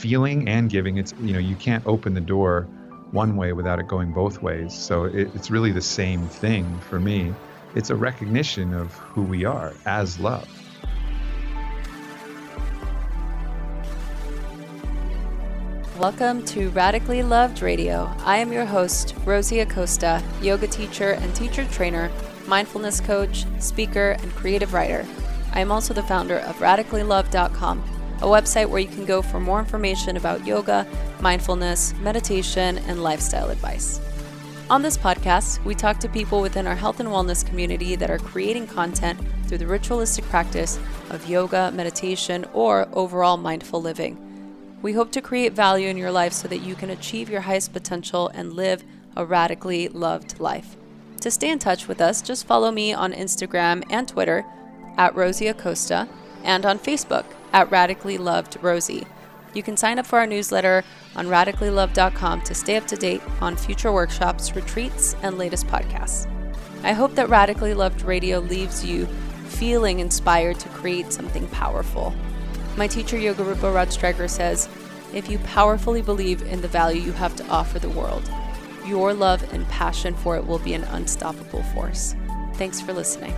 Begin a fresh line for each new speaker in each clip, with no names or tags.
feeling and giving. It's you know you can't open the door one way without it going both ways. So it, it's really the same thing for me. It's a recognition of who we are as love.
Welcome to Radically Loved Radio. I am your host, Rosie Acosta, yoga teacher and teacher trainer, mindfulness coach, speaker, and creative writer. I am also the founder of radicallylove.com, a website where you can go for more information about yoga, mindfulness, meditation, and lifestyle advice. On this podcast, we talk to people within our health and wellness community that are creating content through the ritualistic practice of yoga, meditation, or overall mindful living. We hope to create value in your life so that you can achieve your highest potential and live a radically loved life. To stay in touch with us, just follow me on Instagram and Twitter at Rosie Acosta and on Facebook at Radically Loved Rosie. You can sign up for our newsletter on radicallylove.com to stay up to date on future workshops, retreats, and latest podcasts. I hope that Radically Loved Radio leaves you feeling inspired to create something powerful. My teacher, Yogarupa Rod says if you powerfully believe in the value you have to offer the world, your love and passion for it will be an unstoppable force. Thanks for listening.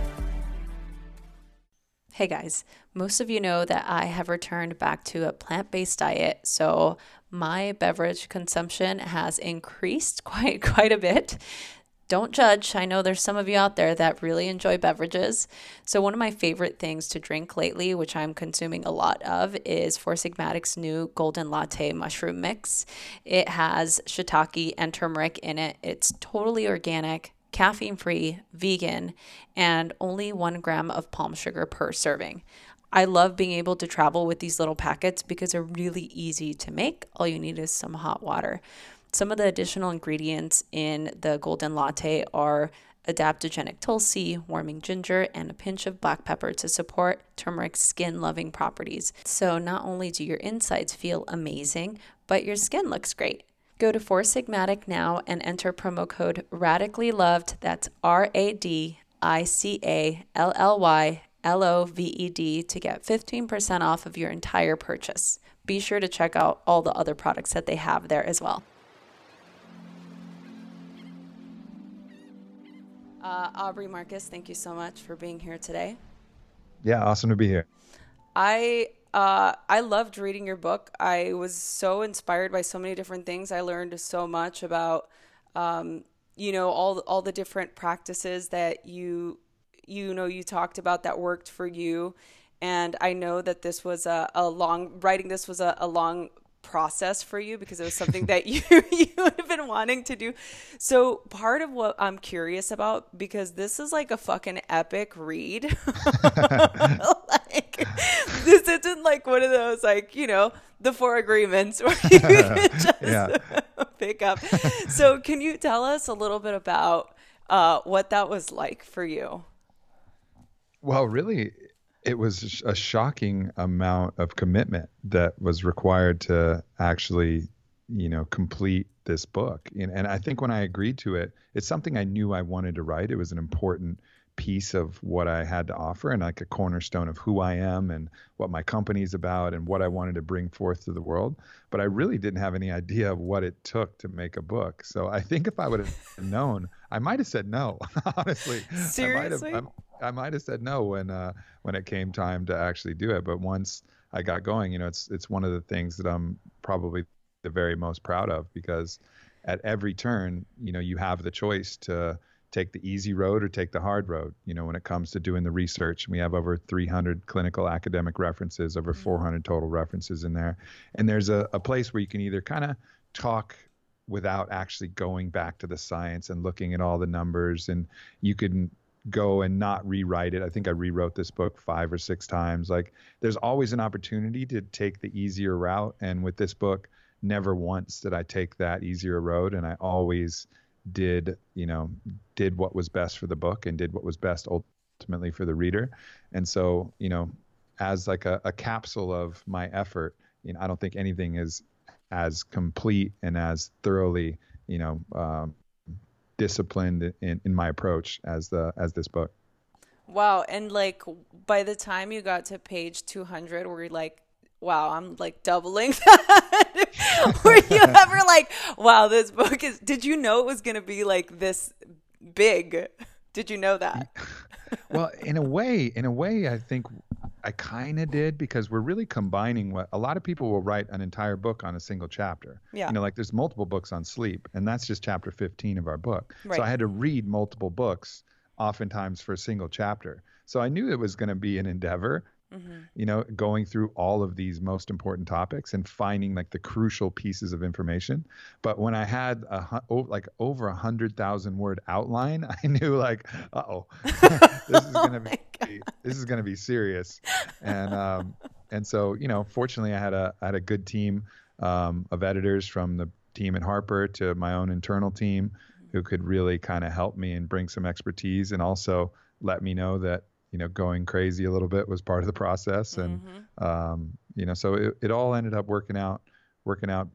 Hey guys, most of you know that I have returned back to a plant based diet, so my beverage consumption has increased quite quite a bit. Don't judge. I know there's some of you out there that really enjoy beverages. So, one of my favorite things to drink lately, which I'm consuming a lot of, is Four Sigmatic's new Golden Latte Mushroom Mix. It has shiitake and turmeric in it. It's totally organic, caffeine free, vegan, and only one gram of palm sugar per serving. I love being able to travel with these little packets because they're really easy to make. All you need is some hot water. Some of the additional ingredients in the golden latte are adaptogenic tulsi, warming ginger, and a pinch of black pepper to support turmeric's skin loving properties. So, not only do your insides feel amazing, but your skin looks great. Go to Four Sigmatic now and enter promo code Radically Loved. That's R A D I C A L L Y L O V E D to get 15% off of your entire purchase. Be sure to check out all the other products that they have there as well. Uh, Aubrey Marcus, thank you so much for being here today.
Yeah, awesome to be here.
I uh, I loved reading your book. I was so inspired by so many different things. I learned so much about, um, you know, all all the different practices that you you know you talked about that worked for you. And I know that this was a, a long writing. This was a, a long process for you because it was something that you you have been wanting to do. So part of what I'm curious about because this is like a fucking epic read. like this isn't like one of those like, you know, the four agreements where you can just yeah. pick up. So can you tell us a little bit about uh, what that was like for you?
Well, really, it was a shocking amount of commitment that was required to actually you know complete this book. And, and i think when i agreed to it it's something i knew i wanted to write. It was an important piece of what i had to offer and like a cornerstone of who i am and what my company's about and what i wanted to bring forth to the world. But i really didn't have any idea of what it took to make a book. So i think if i would have known i might have said no honestly.
Seriously
I might have, I might have said no when uh, when it came time to actually do it. But once I got going, you know, it's it's one of the things that I'm probably the very most proud of because at every turn, you know, you have the choice to take the easy road or take the hard road. You know, when it comes to doing the research, we have over 300 clinical academic references, over mm-hmm. 400 total references in there, and there's a, a place where you can either kind of talk without actually going back to the science and looking at all the numbers and you can go and not rewrite it. I think I rewrote this book five or six times. Like there's always an opportunity to take the easier route. And with this book, never once did I take that easier road. And I always did, you know, did what was best for the book and did what was best ultimately for the reader. And so, you know, as like a, a capsule of my effort, you know, I don't think anything is as complete and as thoroughly, you know, um, disciplined in, in my approach as the as this book.
Wow, and like by the time you got to page 200 were you like wow, I'm like doubling that? Were you ever like, wow, this book is, did you know it was going to be like this big? Did you know that?
well, in a way, in a way, I think I kind of did because we're really combining what a lot of people will write an entire book on a single chapter.
Yeah.
You know, like there's multiple books on sleep, and that's just chapter 15 of our book.
Right.
So I had to read multiple books, oftentimes for a single chapter. So I knew it was going to be an endeavor. Mm-hmm. You know, going through all of these most important topics and finding like the crucial pieces of information. But when I had a like over a hundred thousand word outline, I knew like, oh, this is gonna oh be this is gonna be serious. And um, and so you know, fortunately, I had a I had a good team um, of editors from the team at Harper to my own internal team who could really kind of help me and bring some expertise and also let me know that you know, going crazy a little bit was part of the process. And, mm-hmm. um, you know, so it, it all ended up working out, working out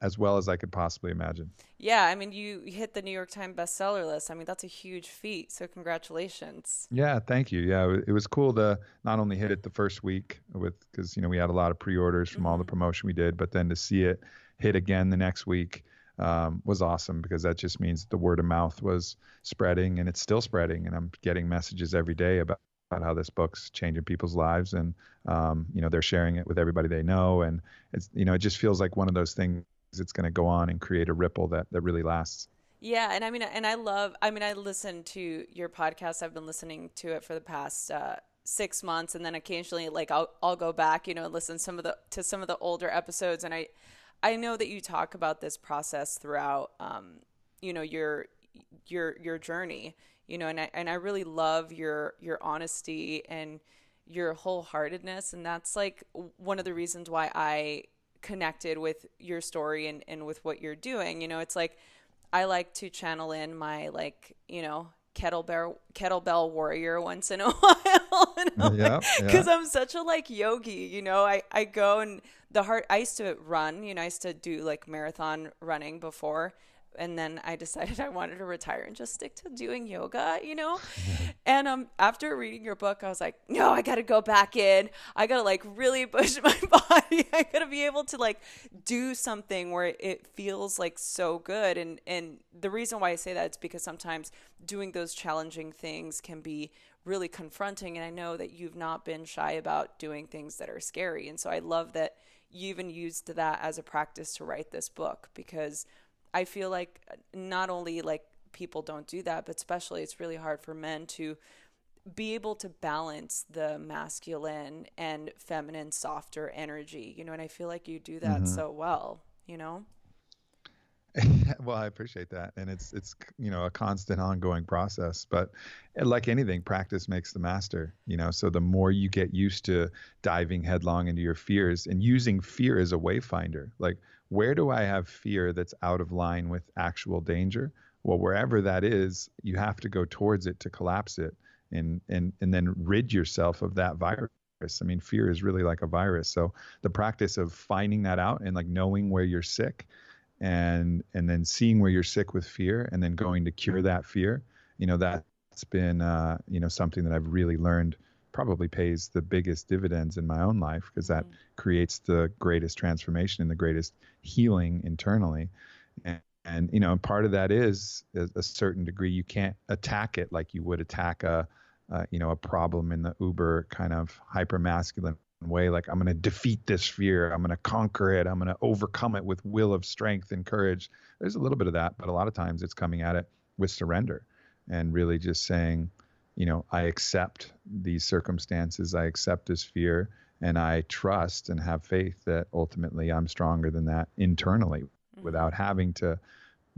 as well as I could possibly imagine.
Yeah. I mean, you hit the New York Times bestseller list. I mean, that's a huge feat. So congratulations.
Yeah. Thank you. Yeah. It was cool to not only hit it the first week with, cause, you know, we had a lot of pre-orders from mm-hmm. all the mm-hmm. promotion we did, but then to see it hit again the next week, um, was awesome because that just means the word of mouth was spreading and it's still spreading and I'm getting messages every day about about how this book's changing people's lives and um, you know they're sharing it with everybody they know. And it's you know it just feels like one of those things that's going to go on and create a ripple that that really lasts.
Yeah and i mean and i love i mean i listen to your podcast. I've been listening to it for the past uh, six months and then occasionally like I'll, I'll go back you know and listen some of the to some of the older episodes. And i i know that you talk about this process throughout um, you know your your your journey you know and I, and I really love your your honesty and your wholeheartedness. And that's like one of the reasons why I connected with your story and, and with what you're doing. You know it's like I like to channel in my like you know kettlebell kettlebell warrior once in a while because yeah, yeah. I'm such a like yogi you know? I I go and the heart I used to run you know I used to do like marathon running before and then I decided I wanted to retire and just stick to doing yoga, you know? and um after reading your book, I was like, no, I got to go back in. I got to like really push my body. I got to be able to like do something where it feels like so good and and the reason why I say that is because sometimes doing those challenging things can be really confronting and I know that you've not been shy about doing things that are scary. And so I love that you even used that as a practice to write this book because I feel like uh, not only like people don't do that, but especially it's really hard for men to be able to balance the masculine and feminine softer energy you know and i feel like you do that mm-hmm. so well you know
well i appreciate that and it's it's you know a constant ongoing process but eh, like anything practice makes the master you know so the more you get used to diving headlong into your fears and using fear as a wayfinder like where do I have fear that's out of line with actual danger? Well, wherever that is, you have to go towards it to collapse it and and and then rid yourself of that virus. I mean, fear is really like a virus. So the practice of finding that out and like knowing where you're sick and and then seeing where you're sick with fear and then going to cure that fear, you know, that's been uh, you know, something that I've really learned probably pays the biggest dividends in my own life because that mm-hmm. creates the greatest transformation and the greatest healing internally. And, and you know, part of that is a, a, certain degree you can't attack it like you would attack a, uh, you know, a problem in the uber kind of hyper masculine way like i'm going to defeat this fear i'm going to conquer it i'm going to overcome it with will of strength and courage there's a little bit of that but a lot of times it's coming at it with surrender and really just saying you know, I accept these circumstances, I accept this fear, and I trust and have faith that ultimately I'm stronger than that internally mm-hmm. without having to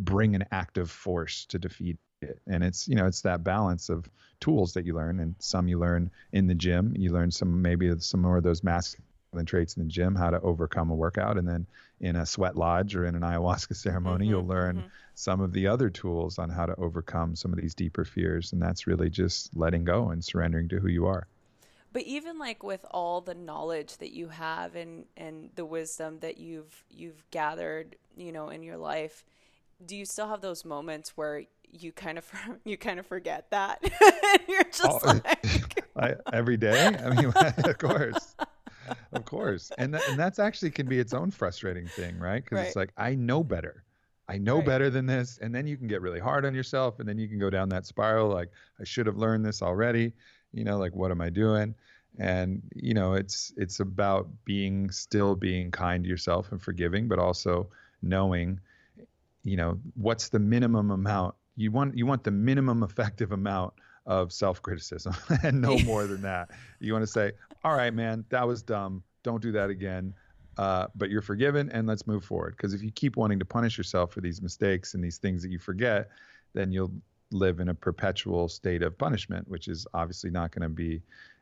bring an active force to defeat it. And it's, you know, it's that balance of tools that you learn and some you learn in the gym, you learn some maybe some more of those masculine traits in the gym, how to overcome a workout. And then in a sweat lodge or in an ayahuasca ceremony, mm-hmm, you'll learn mm-hmm. some of the other tools on how to overcome some of these deeper fears. And that's really just letting go and surrendering to who you are.
But even like with all the knowledge that you have and, and the wisdom that you've you've gathered, you know, in your life, do you still have those moments where you kind of you kind of forget that you're just oh,
like I, every day? I mean, of course of course. And that, and that's actually can be its own frustrating thing, right? Because
Right.
it's like I know better. I know
Right.
better than this, and then you can get really hard on yourself, and then you can go down that spiral. Like I should have learned this already. You know, like what am I doing? And you know, it's it's about being still being kind to yourself and forgiving, but also knowing, you know, what's the minimum amount you want. You want the minimum effective amount of self-criticism, and no more than that. You want to say, all right, man, that was dumb. Don't do that again. Uh, but you're forgiven, and let's move forward. Because if you keep wanting to punish yourself for these mistakes and these things that you forget, then you'll live in a perpetual state of punishment, which is obviously not going to be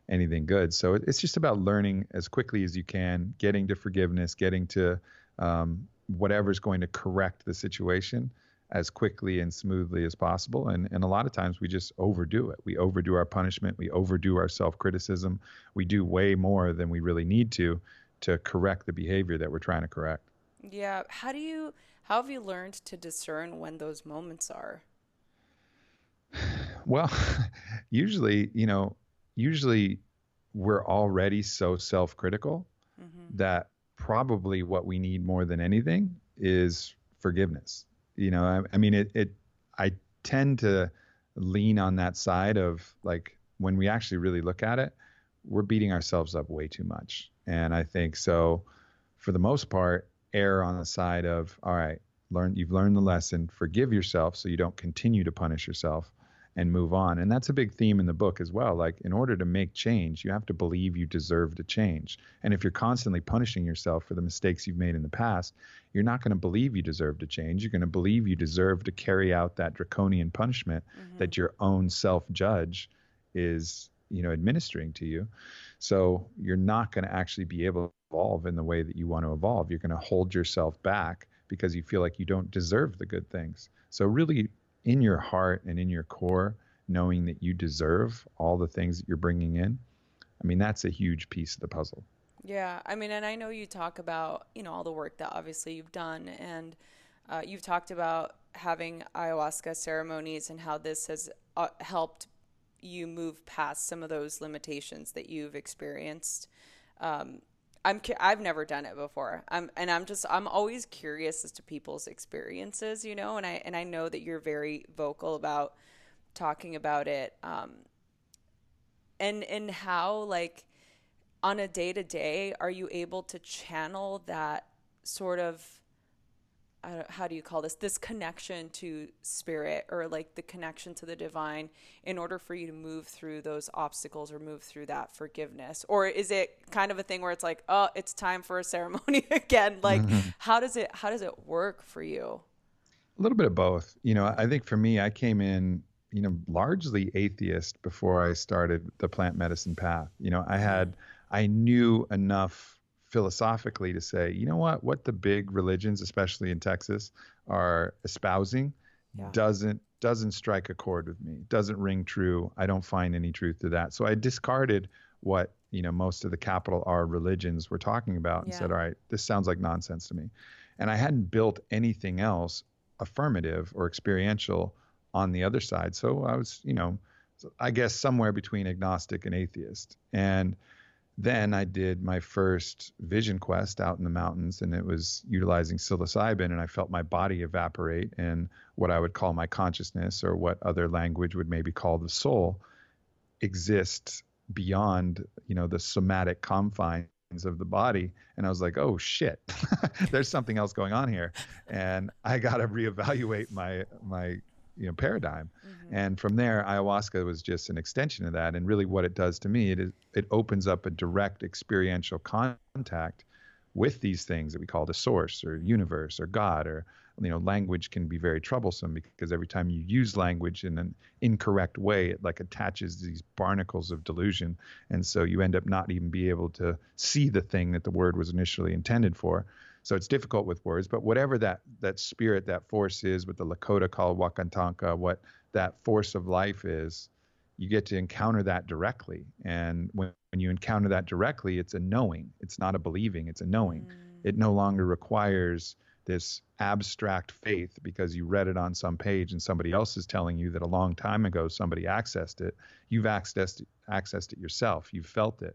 anything good. So it's just about learning as quickly as you can, getting to forgiveness, getting to um, whatever's going to correct the situation as quickly and smoothly as possible. And and a lot of times we just overdo it. We overdo our punishment. We overdo our self criticism. We do way more than we really need to to correct the behavior that we're trying to correct.
Yeah. How do you, how have you learned to discern when those moments are?
Well, usually, you know, usually we're already so self critical
Mm-hmm.
that probably what we need more than anything is forgiveness. You know, I, I mean, it, it, I tend to lean on that side of like when we actually really look at it, we're beating ourselves up way too much. And I think so, for the most part, err on the side of, all right, learn, you've learned the lesson, forgive yourself so you don't continue to punish yourself and move on. And that's a big theme in the book as well. Like, in order to make change, you have to believe you deserve to change. And if you're constantly punishing yourself for the mistakes you've made in the past, you're not going to believe you deserve to change. You're going to believe you deserve to carry out that draconian punishment mm-hmm. that your own self judge is, you know, administering to you. So you're not going to actually be able to evolve in the way that you want to evolve. You're going to hold yourself back because you feel like you don't deserve the good things. So really in your heart and in your core, knowing that you deserve all the things that you're bringing in, I mean, that's a huge piece of the puzzle.
Yeah, I mean, and I know you talk about, you know, all the work that obviously you've done, and uh, you've talked about having ayahuasca ceremonies and how this has uh, helped you move past some of those limitations that you've experienced. Um, I'm I've never done it before. I'm and I'm just I'm always curious as to people's experiences, you know, and I and I know that you're very vocal about talking about it. Um, and and how like on a day to day, are you able to channel that sort of, how do you call this, this connection to spirit or like the connection to the divine in order for you to move through those obstacles or move through that forgiveness? Or is it kind of a thing where it's like, oh, it's time for a ceremony again? Like, mm-hmm. how does it, how does it work for you?
A little bit of both. You know, I think for me, I came in, you know, largely atheist before I started the plant medicine path. You know, I mm-hmm. had, I knew enough philosophically to say, you know what, what the big religions, especially in Texas, are espousing
Yeah.
doesn't doesn't strike a chord with me. Doesn't ring true. I don't find any truth to that. So I discarded what, you know, most of the capital R religions were talking about and
Yeah.
said, all right, this sounds like nonsense to me. And I hadn't built anything else affirmative or experiential on the other side. So I was, you know, I guess somewhere between agnostic and atheist. And then I did my first vision quest out in the mountains, and it was utilizing psilocybin, and I felt my body evaporate, and what I would call my consciousness, or what other language would maybe call the soul, exist beyond, you know, the somatic confines of the body. And I was like, oh shit, there's something else going on here, and I got to reevaluate my my you know paradigm. Mm-hmm. And from there, ayahuasca was just an extension of that. And really, what it does to me, it is it opens up a direct experiential contact with these things that we call the source or universe or God or you know language can be very troublesome because every time you use language in an incorrect way it like attaches these barnacles of delusion and so you end up not even be able to see the thing that the word was initially intended for so it's difficult with words but whatever that that spirit that force is what the lakota call Wakan Tanka what that force of life is you get to encounter that directly. And when, when you encounter that directly it's a knowing. It's not a believing. It's a knowing. Mm. It no longer requires this abstract faith because you read it on some page and somebody else is telling you that a long time ago somebody accessed it. You've accessed accessed it yourself. You've felt it.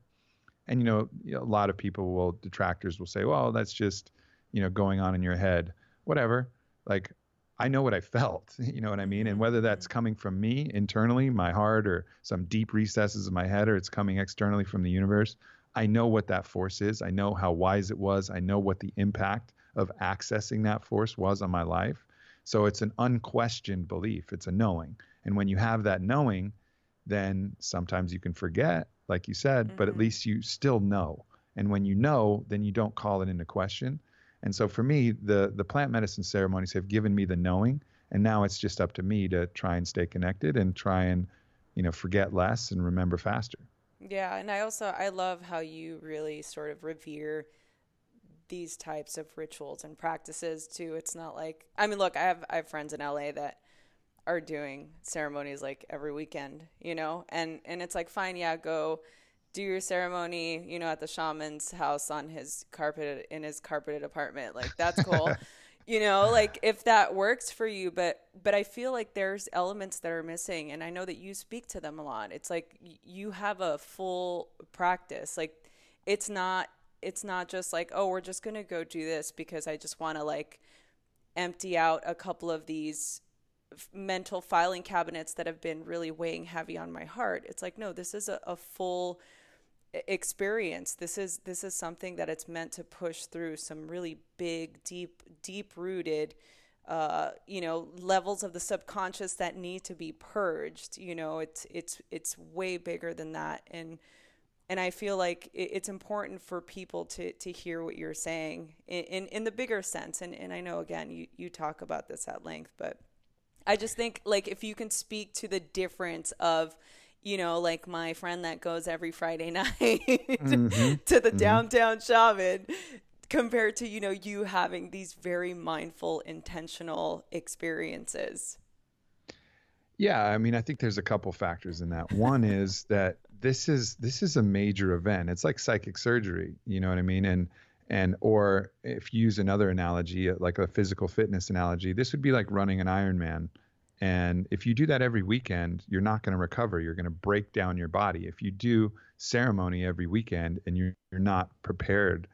And you know, a lot of people will detractors will say, "Well, that's just you know going on in your head." Whatever. Like I know what I felt, you know what I mean? And whether that's coming from me internally, my heart, or some deep recesses of my head, or it's coming externally from the universe, I know what that force is. I know how wise it was. I know what the impact of accessing that force was on my life. So it's an unquestioned belief, it's a knowing. And when you have that knowing, then sometimes you can forget, like you said, mm-hmm. but at mm-hmm. least you still know. And when you know, then you don't call it into question. And so for me, the the plant medicine ceremonies have given me the knowing, and now it's just up to me to try and stay connected and try and, you know, forget less and remember faster.
Yeah, and I also I love how you really sort of revere these types of rituals and practices too. It's not like I mean, look, I have I have friends in LA that are doing ceremonies like every weekend, you know, and and it's like fine, yeah, go do your ceremony, you know, at the shaman's house on his carpet in his carpeted apartment. Like that's cool. you know, like if that works for you, but but I feel like there's elements that are missing and I know that you speak to them a lot. It's like you have a full practice. Like it's not it's not just like, "Oh, we're just going to go do this because I just want to like empty out a couple of these mental filing cabinets that have been really weighing heavy on my heart. It's like, no, this is a, a full experience. This is this is something that it's meant to push through some really big deep deep rooted uh, you know levels of the subconscious that need to be purged. You know it's it's it's way bigger than that. And and I feel like it's important for people to to hear what you're saying in in, in the bigger sense. And and I know again you you talk about this at length but I just think like if you can speak to the difference of you know, like my friend that goes every Friday night mm-hmm. to the mm-hmm. downtown shaman compared to, you know, you having these very mindful, intentional experiences.
Yeah, I mean, I think there's a couple factors in that. One is that this is this is a major event. It's like psychic surgery, you know what I mean? And and or if you use another analogy, like a physical fitness analogy, this would be like running an Ironman and if you do that every weekend, you're not going to recover. You're going to break down your body. If you do ceremony every weekend and you're, you're not prepared,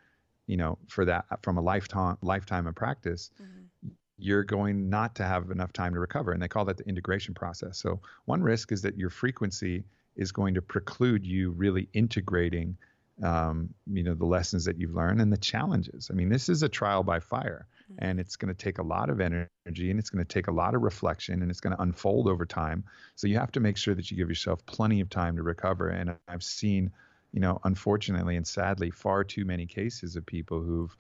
you know, for that from a lifetime lifetime of practice, mm-hmm. you're going not to have enough time to recover. And they call that the integration process. So one risk is that your frequency is going to preclude you really integrating um, you know the lessons that you've learned and the challenges. I mean this is a trial by fire mm-hmm. and it's going to take a lot of energy and it's going to take a lot of reflection and it's going to unfold over time. So you have to make sure that you give yourself plenty of time to recover and i've seen you know unfortunately and sadly far too many cases of people who've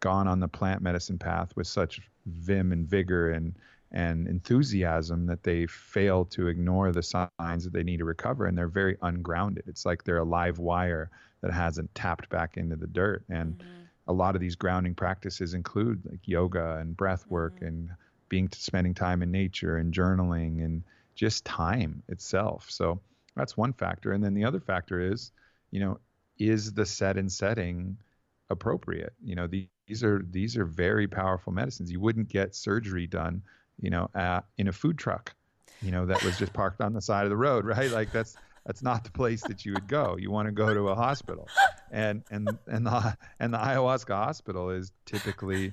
gone on the plant medicine path with such vim and vigor and and enthusiasm that they fail to ignore the signs that they need to recover and they're very ungrounded. It's like they're a live wire that hasn't tapped back into the dirt and mm-hmm. a lot of these grounding practices include like yoga and breath work mm-hmm. and being spending time in nature and journaling and just time itself so that's one factor and then the other factor is you know is the set and setting appropriate you know these are these are very powerful medicines you wouldn't get surgery done you know, uh, in a food truck, you know, that was just parked on the side of the road, right? Like that's that's not the place that you would go. You want to go to a hospital, and and and the and the ayahuasca hospital is typically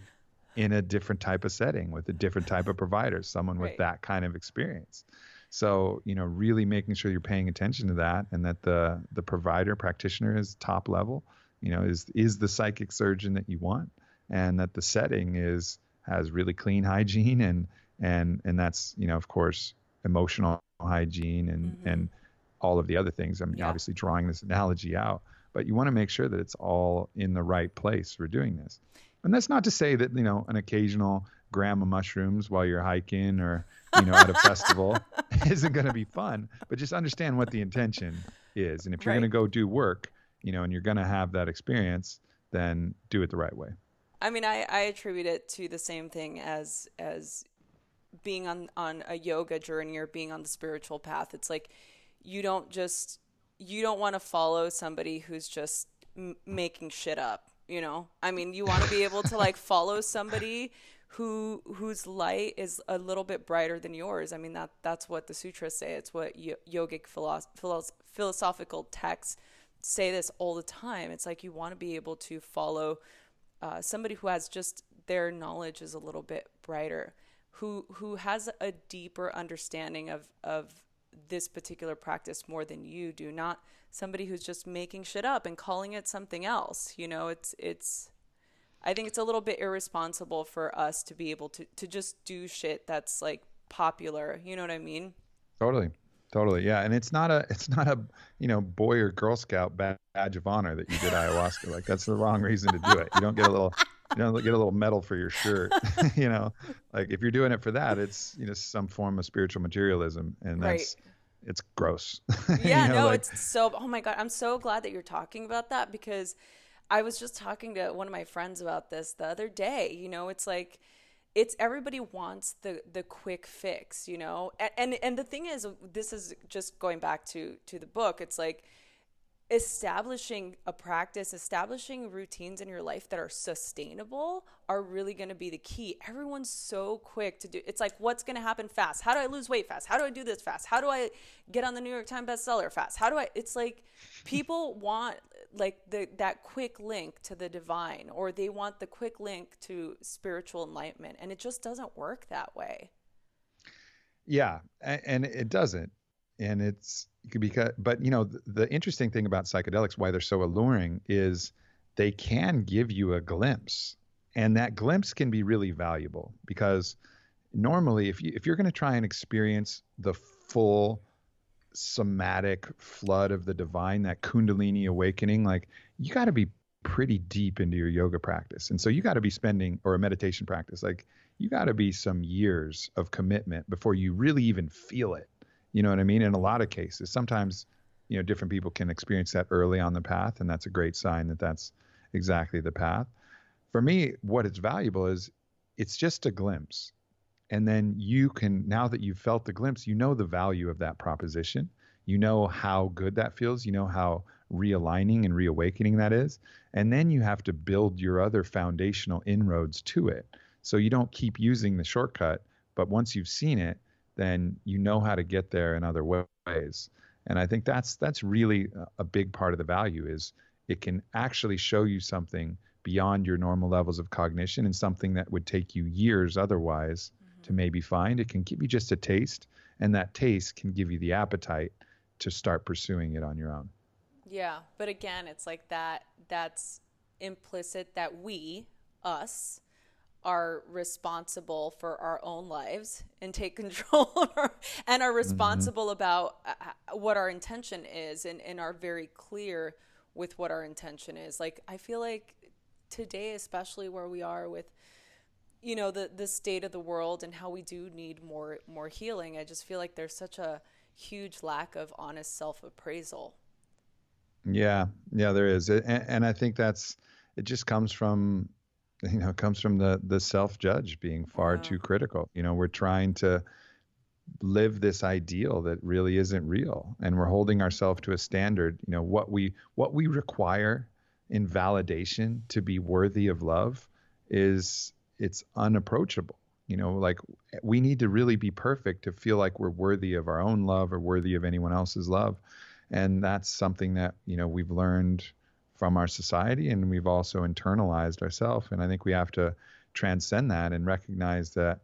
in a different type of setting with a different type of provider, someone with right. that kind of experience. So, you know, really making sure you're paying attention to that and that the the provider practitioner is top level, you know, is is the psychic surgeon that you want and that the setting is has really clean hygiene and and and that's you know of course emotional hygiene and mm-hmm. and all of the other things. I'm yeah. obviously drawing this analogy out, but you want to make sure that it's all in the right place for doing this. And that's not to say that you know an occasional gram of mushrooms while you're hiking or you know at a festival isn't going to be fun, but just understand what the intention is. And if you're right. going to go do work, you know, and you're going to have that experience, then do it the right way.
I mean, I, I attribute it to the same thing as as being on on a yoga journey or being on the spiritual path it's like you don't just you don't want to follow somebody who's just m- making shit up you know? I mean you want to be able to like follow somebody who whose light is a little bit brighter than yours. I mean that that's what the sutras say. It's what yogic philosoph- philosophical texts say this all the time. It's like you want to be able to follow uh, somebody who has just their knowledge is a little bit brighter, who who has a deeper understanding of of this particular practice more than you do. Not somebody who's just making shit up and calling it something else. You know, it's it's. I think it's a little bit irresponsible for us to be able to to just do shit that's like popular. You know what I mean?
Totally. Totally, yeah, and it's not a it's not a you know boy or girl scout badge of honor that you did ayahuasca. like that's the wrong reason to do it. You don't get a little you don't get a little medal for your shirt. you know, like if you're doing it for that, it's you know some form of spiritual materialism, and that's right. it's gross.
Yeah, you know, no, like, it's so. Oh my god, I'm so glad that you're talking about that because I was just talking to one of my friends about this the other day. You know, it's like it's everybody wants the the quick fix you know and, and and the thing is this is just going back to to the book it's like establishing a practice, establishing routines in your life that are sustainable are really going to be the key. Everyone's so quick to do. It's like what's going to happen fast? How do I lose weight fast? How do I do this fast? How do I get on the New York Times bestseller fast? How do I It's like people want like the that quick link to the divine or they want the quick link to spiritual enlightenment and it just doesn't work that way.
Yeah, and it doesn't. And it's because but you know the, the interesting thing about psychedelics why they're so alluring is they can give you a glimpse and that glimpse can be really valuable because normally if you if you're going to try and experience the full somatic flood of the divine that kundalini awakening like you got to be pretty deep into your yoga practice and so you got to be spending or a meditation practice like you got to be some years of commitment before you really even feel it you know what I mean? In a lot of cases, sometimes, you know, different people can experience that early on the path, and that's a great sign that that's exactly the path. For me, what is valuable is it's just a glimpse. And then you can, now that you've felt the glimpse, you know the value of that proposition. You know how good that feels. You know how realigning and reawakening that is. And then you have to build your other foundational inroads to it. So you don't keep using the shortcut, but once you've seen it, then you know how to get there in other ways. And I think that's that's really a big part of the value is it can actually show you something beyond your normal levels of cognition and something that would take you years otherwise mm-hmm. to maybe find. It can give you just a taste, and that taste can give you the appetite to start pursuing it on your own.
Yeah, but again, it's like that that's implicit that we, us, are responsible for our own lives and take control our, and are mm-hmm. responsible mm-hmm. about uh, what our intention is and, and are very clear with what our intention is like i feel like today especially where we are with you know the the state of the world and how we do need more more healing i just feel like there's such a huge lack of honest self-appraisal
yeah yeah there is and, and i think that's it just comes from you know comes from the the self judge being far too critical. You know we're trying to live this ideal that really isn't real and we're holding ourselves to a standard you know what we what we require in validation to be worthy of love is it's unapproachable. You know like we need to really be perfect to feel like we're worthy of our own love or worthy of anyone else's love and that's something that you know we've learned from our society and we've also internalized ourselves and i think we have to transcend that and recognize that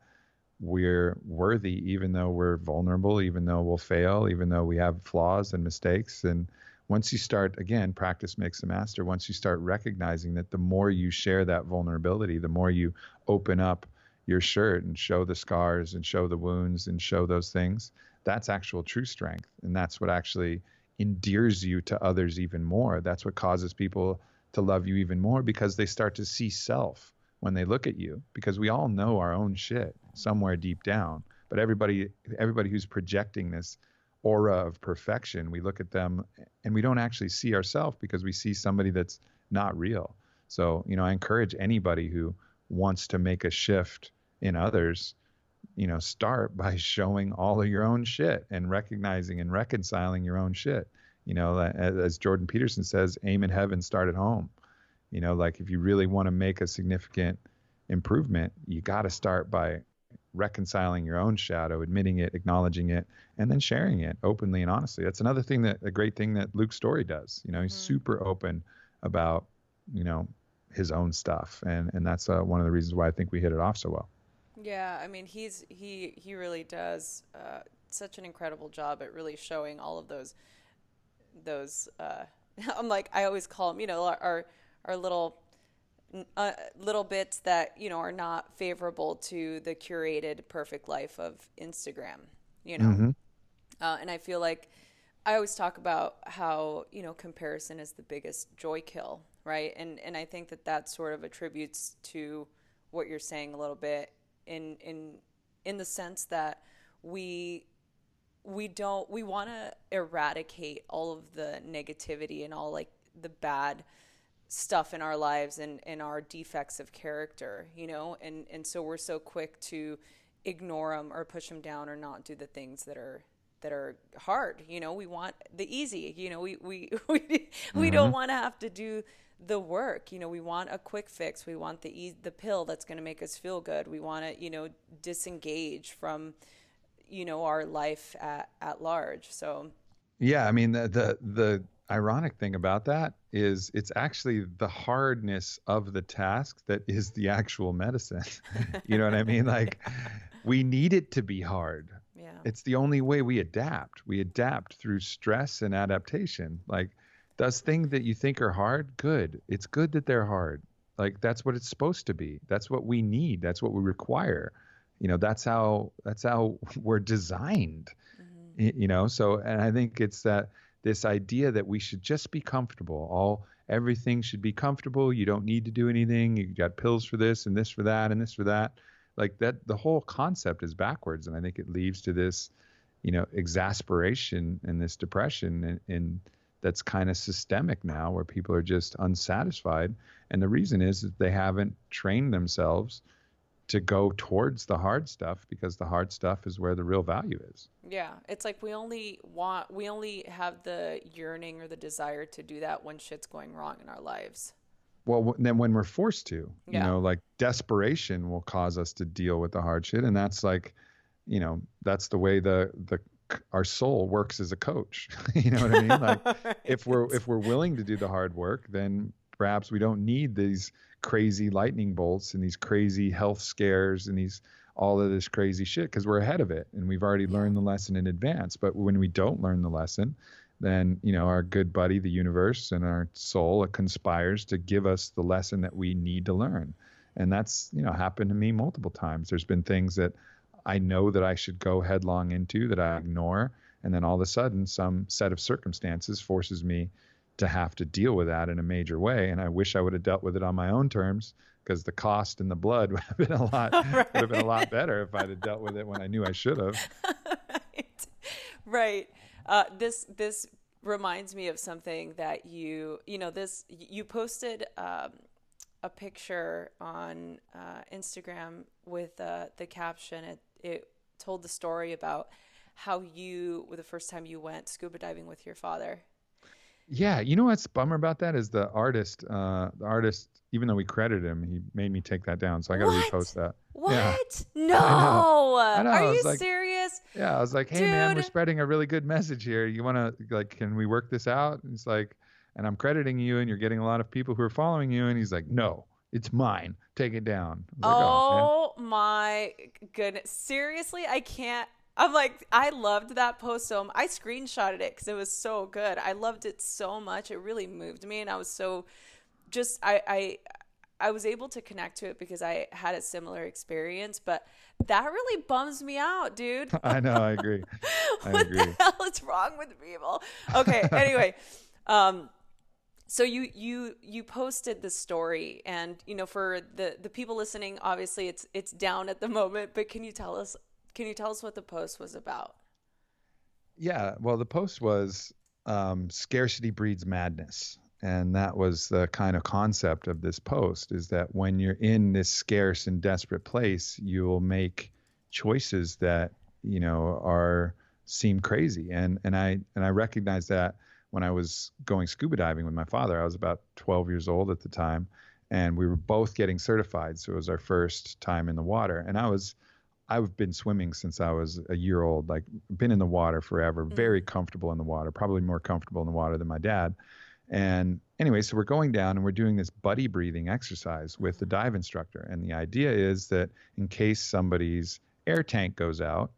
we're worthy even though we're vulnerable even though we'll fail even though we have flaws and mistakes. And once you start again practice makes the master once you start recognizing that the more you share that vulnerability the more you open up your shirt and show the scars and show the wounds and show those things that's actual true strength. And that's what actually endears you to others even more. That's what causes people to love you even more because they start to see self when they look at you because we all know our own shit somewhere deep down. But everybody everybody who's projecting this aura of perfection, we look at them and we don't actually see ourselves because we see somebody that's not real. So, you know, I encourage anybody who wants to make a shift in others you know, start by showing all of your own shit and recognizing and reconciling your own shit. You know, as Jordan Peterson says, aim at heaven, start at home. You know, like if you really want to make a significant improvement, you got to start by reconciling your own shadow, admitting it, acknowledging it, and then sharing it openly and honestly. That's another thing that a great thing that Luke Story does. You know, he's mm-hmm. super open about, you know, his own stuff, and and that's uh, one of the reasons why I think we hit it off so well.
Yeah, I mean, he's he he really does uh, such an incredible job at really showing all of those those. Uh, I'm like I always call them, you know, our our little uh, little bits that you know are not favorable to the curated perfect life of Instagram. You know, mm-hmm. uh, and I feel like I always talk about how you know comparison is the biggest joy kill, right? And and I think that that sort of attributes to what you're saying a little bit in in in the sense that we we don't we want to eradicate all of the negativity and all like the bad stuff in our lives and, and our defects of character, you know, and, and so we're so quick to ignore them or push them down or not do the things that are that are hard. You know, we want the easy. You know, we we we, mm-hmm. we don't want to have to do the work. You know, we want a quick fix. We want the e- the pill that's going to make us feel good. We want to you know disengage from you know our life at at large. So
yeah, I mean the the the ironic thing about that is it's actually the hardness of the task that is the actual medicine. you know what I mean? Like we need it to be hard. Yeah. It's the only way we adapt. We adapt through stress and adaptation. Like those things that you think are hard, good. It's good that they're hard. Like that's what it's supposed to be. That's what we need. That's what we require. You know, that's how that's how we're designed. Mm-hmm. You know, so and I think it's that this idea that we should just be comfortable. All everything should be comfortable. You don't need to do anything. You got pills for this and this for that and this for that. Like that, the whole concept is backwards, and I think it leads to this, you know, exasperation and this depression, and, and that's kind of systemic now, where people are just unsatisfied, and the reason is that they haven't trained themselves to go towards the hard stuff because the hard stuff is where the real value is.
Yeah, it's like we only want we only have the yearning or the desire to do that when shit's going wrong in our lives.
Well, then when we're forced to, yeah. you know, like desperation will cause us to deal with the hard shit and that's like, you know, that's the way the the our soul works as a coach. you know what I mean? Like right. if we're if we're willing to do the hard work, then perhaps we don't need these crazy lightning bolts and these crazy health scares and these all of this crazy shit because we're ahead of it and we've already learned the lesson in advance. But when we don't learn the lesson, then you know our good buddy, the universe and our soul, it conspires to give us the lesson that we need to learn. And that's you know happened to me multiple times. There's been things that I know that I should go headlong into that I ignore, and then all of a sudden some set of circumstances forces me to have to deal with that in a major way. And I wish I would have dealt with it on my own terms because the cost and the blood would have been a lot right. would have been a lot better if I'd have dealt with it when I knew I should have.
right. Right. Uh, this this reminds me of something that you you know this you posted um, a picture on uh, Instagram with uh, the caption it it told the story about how you were the first time you went scuba diving with your father
yeah, you know what's bummer about that is the artist. Uh, the artist, even though we credited him, he made me take that down. So I got to repost that.
What? Yeah. No. I know. I know. Are you like, serious?
Yeah, I was like, hey Dude. man, we're spreading a really good message here. You want to like, can we work this out? And it's like, and I'm crediting you, and you're getting a lot of people who are following you. And he's like, no, it's mine. Take it down.
Like, oh, oh my goodness! Seriously, I can't. I'm like, I loved that post so I screenshotted it because it was so good. I loved it so much. It really moved me, and I was so just I I I was able to connect to it because I had a similar experience, but that really bums me out, dude.
I know, I agree.
I what agree. the hell is wrong with people? Okay, anyway, um, so you you you posted the story, and you know, for the the people listening, obviously it's it's down at the moment, but can you tell us can you tell us what the post was about?
Yeah, well, the post was um, scarcity breeds madness. And that was the kind of concept of this post is that when you're in this scarce and desperate place, you will make choices that, you know, are seem crazy. And and I and I recognize that when I was going scuba diving with my father. I was about 12 years old at the time, and we were both getting certified. So it was our first time in the water. And I was I've been swimming since I was a year old, like been in the water forever, mm. very comfortable in the water, probably more comfortable in the water than my dad. And anyway, so we're going down and we're doing this buddy breathing exercise with the dive instructor. And the idea is that in case somebody's air tank goes out,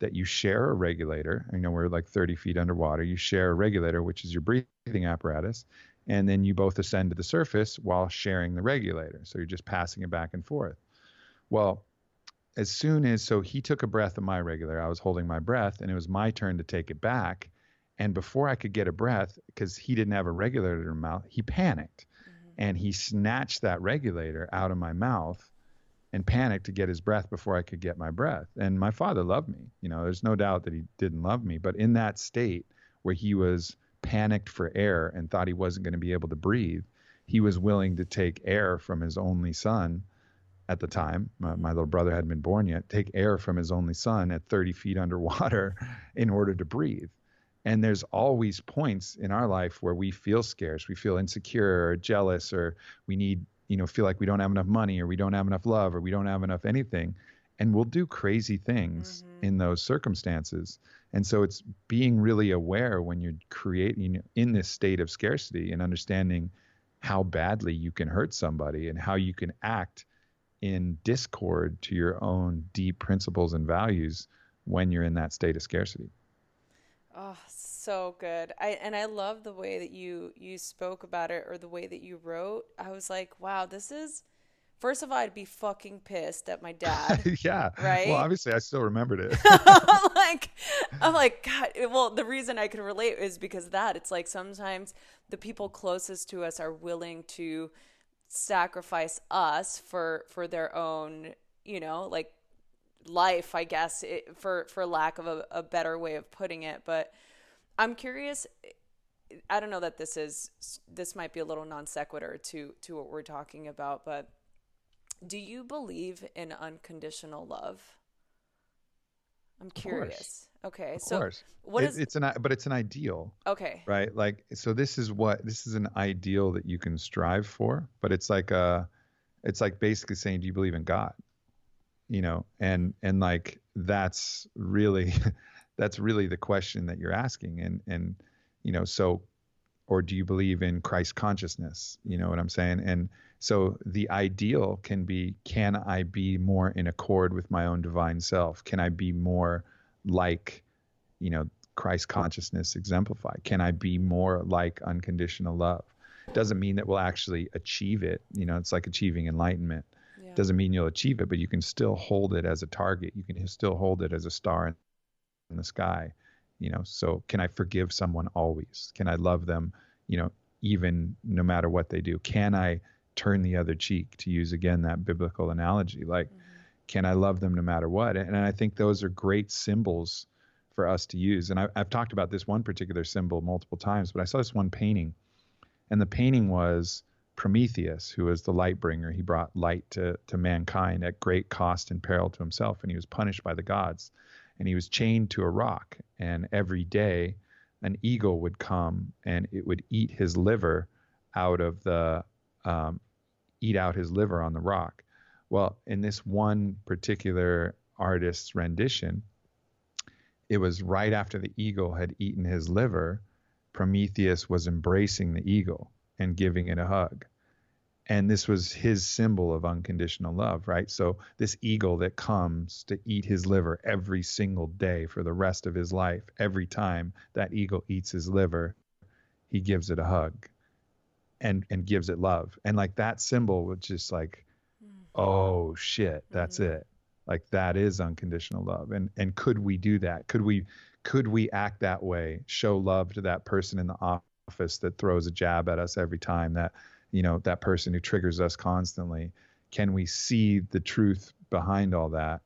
that you share a regulator. You know, we're like 30 feet underwater. You share a regulator, which is your breathing apparatus, and then you both ascend to the surface while sharing the regulator. So you're just passing it back and forth. Well, as soon as so he took a breath of my regulator, I was holding my breath, and it was my turn to take it back. And before I could get a breath, because he didn't have a regulator in his mouth, he panicked, mm-hmm. and he snatched that regulator out of my mouth and panicked to get his breath before I could get my breath. And my father loved me. You know, there's no doubt that he didn't love me, but in that state where he was panicked for air and thought he wasn't going to be able to breathe, he was willing to take air from his only son at the time. My, my, little brother hadn't been born yet. Take air from his only son at 30 feet underwater in order to breathe. And there's always points in our life where we feel scarce, we feel insecure or jealous, or we need you know feel like we don't have enough money or we don't have enough love or we don't have enough anything. And we'll do crazy things mm-hmm. in those circumstances. And so it's being really aware when you're creating in this state of scarcity and understanding how badly you can hurt somebody and how you can act in discord to your own deep principles and values when you're in that state of scarcity.
Oh so good. I and I love the way that you you spoke about it or the way that you wrote. I was like, wow, this is First of all, I'd be fucking pissed at my dad.
yeah.
Right.
Well, obviously, I still remembered it.
like, I'm like, God. Well, the reason I can relate is because that. It's like sometimes the people closest to us are willing to sacrifice us for for their own, you know, like life. I guess it, for for lack of a, a better way of putting it, but I'm curious. I don't know that this is this might be a little non sequitur to to what we're talking about, but do you believe in unconditional love? I'm curious. Okay,
of
so
course. what is it, it's an but it's an ideal.
Okay.
Right? Like so this is what this is an ideal that you can strive for, but it's like a it's like basically saying do you believe in God? You know, and and like that's really that's really the question that you're asking and and you know so or do you believe in Christ consciousness? You know what I'm saying? And so the ideal can be can I be more in accord with my own divine self? Can I be more like you know Christ consciousness exemplified? Can I be more like unconditional love? Doesn't mean that we'll actually achieve it. You know it's like achieving enlightenment. Yeah. doesn't mean you'll achieve it but you can still hold it as a target. You can still hold it as a star in the sky you know so can i forgive someone always? Can i love them you know even no matter what they do? Can i turn the other cheek to use again that biblical analogy? Like mm-hmm. can i love them no matter what? And i think those are great symbols for us to use. And I, i've talked about this one particular symbol multiple times but i saw this one painting. And the painting was Prometheus, who was the light bringer. He brought light to, to mankind at great cost and peril to himself, and he was punished by the gods and he was chained to a rock. And every day, an eagle would come and it would eat his liver out of the um, eat out his liver on the rock. Well, in this one particular artist's rendition, it was right after the eagle had eaten his liver, Prometheus was embracing the eagle and giving it a hug and this was his symbol of unconditional love, right? So this eagle that comes to eat his liver every single day for the rest of his life, every time that eagle eats his liver, he gives it a hug and and gives it love. And like that symbol was just like, oh shit, that's mm-hmm. it. Like that is unconditional love. And and could we do that? Could we could we act that way? Show love to that person in the office that throws a jab at us every time that you know that person who triggers us constantly can we see the truth behind all that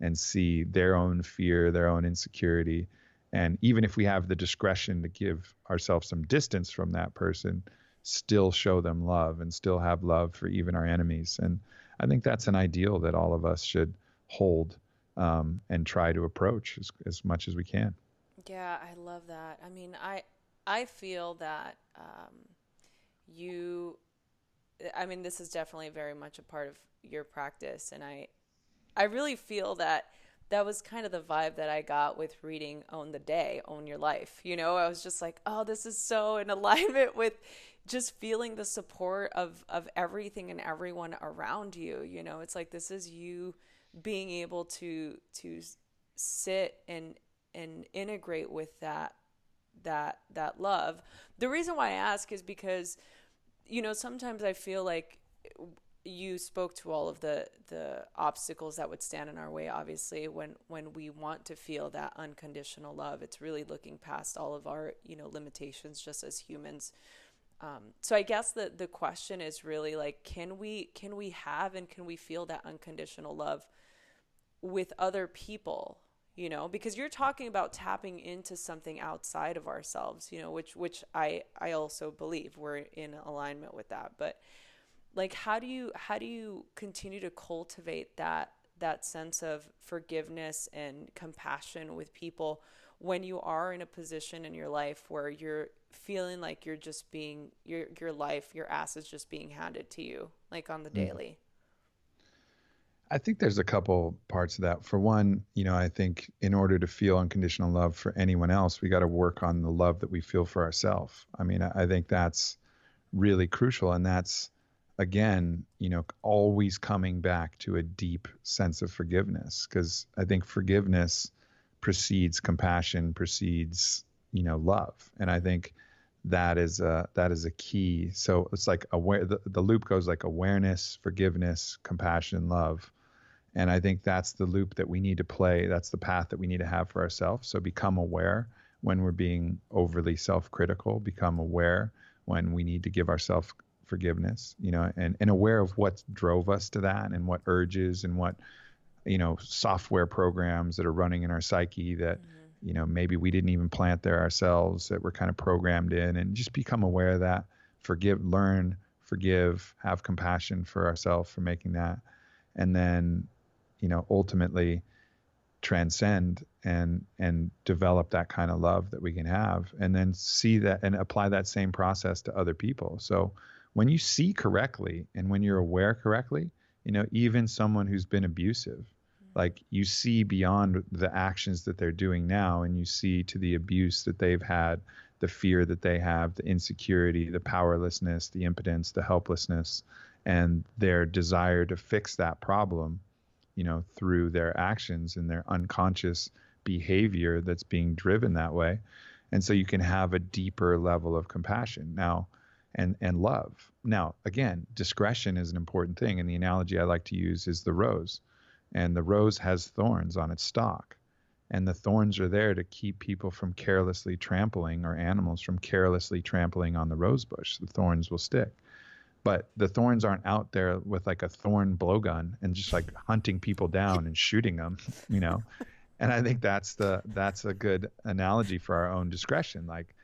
and see their own fear their own insecurity? And even if we have the discretion to give ourselves some distance from that person still show them love and still have love for even our enemies. And i think that's an ideal that all of us should hold um, and try to approach as, as much as we can.
Yeah i love that. I mean i i feel that um, you I mean, this is definitely very much a part of your practice, and I, I really feel that that was kind of the vibe that I got with reading Own the Day, Own Your Life. You know, I was just like, oh, this is so in alignment with just feeling the support of of everything and everyone around you. You know, it's like this is you being able to to sit and and integrate with that that that love. The reason why I ask is because you know, sometimes I feel like you spoke to all of the the obstacles that would stand in our way obviously when when we want to feel that unconditional love. It's really looking past all of our you know limitations just as humans. Um, so i guess the the question is really like can we can we have and can we feel that unconditional love with other people you know because you're talking about tapping into something outside of ourselves you know which which i i also believe we're in alignment with that but like how do you how do you continue to cultivate that that sense of forgiveness and compassion with people when you are in a position in your life where you're feeling like you're just being your your life your ass is just being handed to you like on the mm. daily
I think there's a couple parts of that. For one, you know, I think in order to feel unconditional love for anyone else, we got to work on the love that we feel for ourselves. I mean, I think that's really crucial. And that's, again, you know, always coming back to a deep sense of forgiveness. Because I think forgiveness precedes compassion, precedes, you know, love. And I think that is a, that is a key. So it's like aware, the, the loop goes like awareness, forgiveness, compassion, love and I think that's the loop that we need to play. That's the path that we need to have for ourselves. So become aware when we're being overly self-critical, become aware when we need to give ourselves forgiveness, you know, and, and aware of what drove us to that and what urges and what, you know, software programs that are running in our psyche that, mm-hmm. you know, maybe we didn't even plant there ourselves that we're kind of programmed in and just become aware of that, forgive, learn, forgive, have compassion for ourselves for making that. And then you know ultimately transcend and and develop that kind of love that we can have and then see that and apply that same process to other people so when you see correctly and when you're aware correctly you know even someone who's been abusive mm-hmm. like you see beyond the actions that they're doing now and you see to the abuse that they've had the fear that they have the insecurity the powerlessness the impotence the helplessness and their desire to fix that problem you know, through their actions and their unconscious behavior that's being driven that way. And so you can have a deeper level of compassion now and, and love. Now, again, discretion is an important thing. And the analogy I like to use is the rose. And the rose has thorns on its stalk. And the thorns are there to keep people from carelessly trampling or animals from carelessly trampling on the rose bush. The thorns will stick but the thorns aren't out there with like a thorn blowgun and just like hunting people down and shooting them you know? And i think that's the that's a good analogy for our own discretion. Like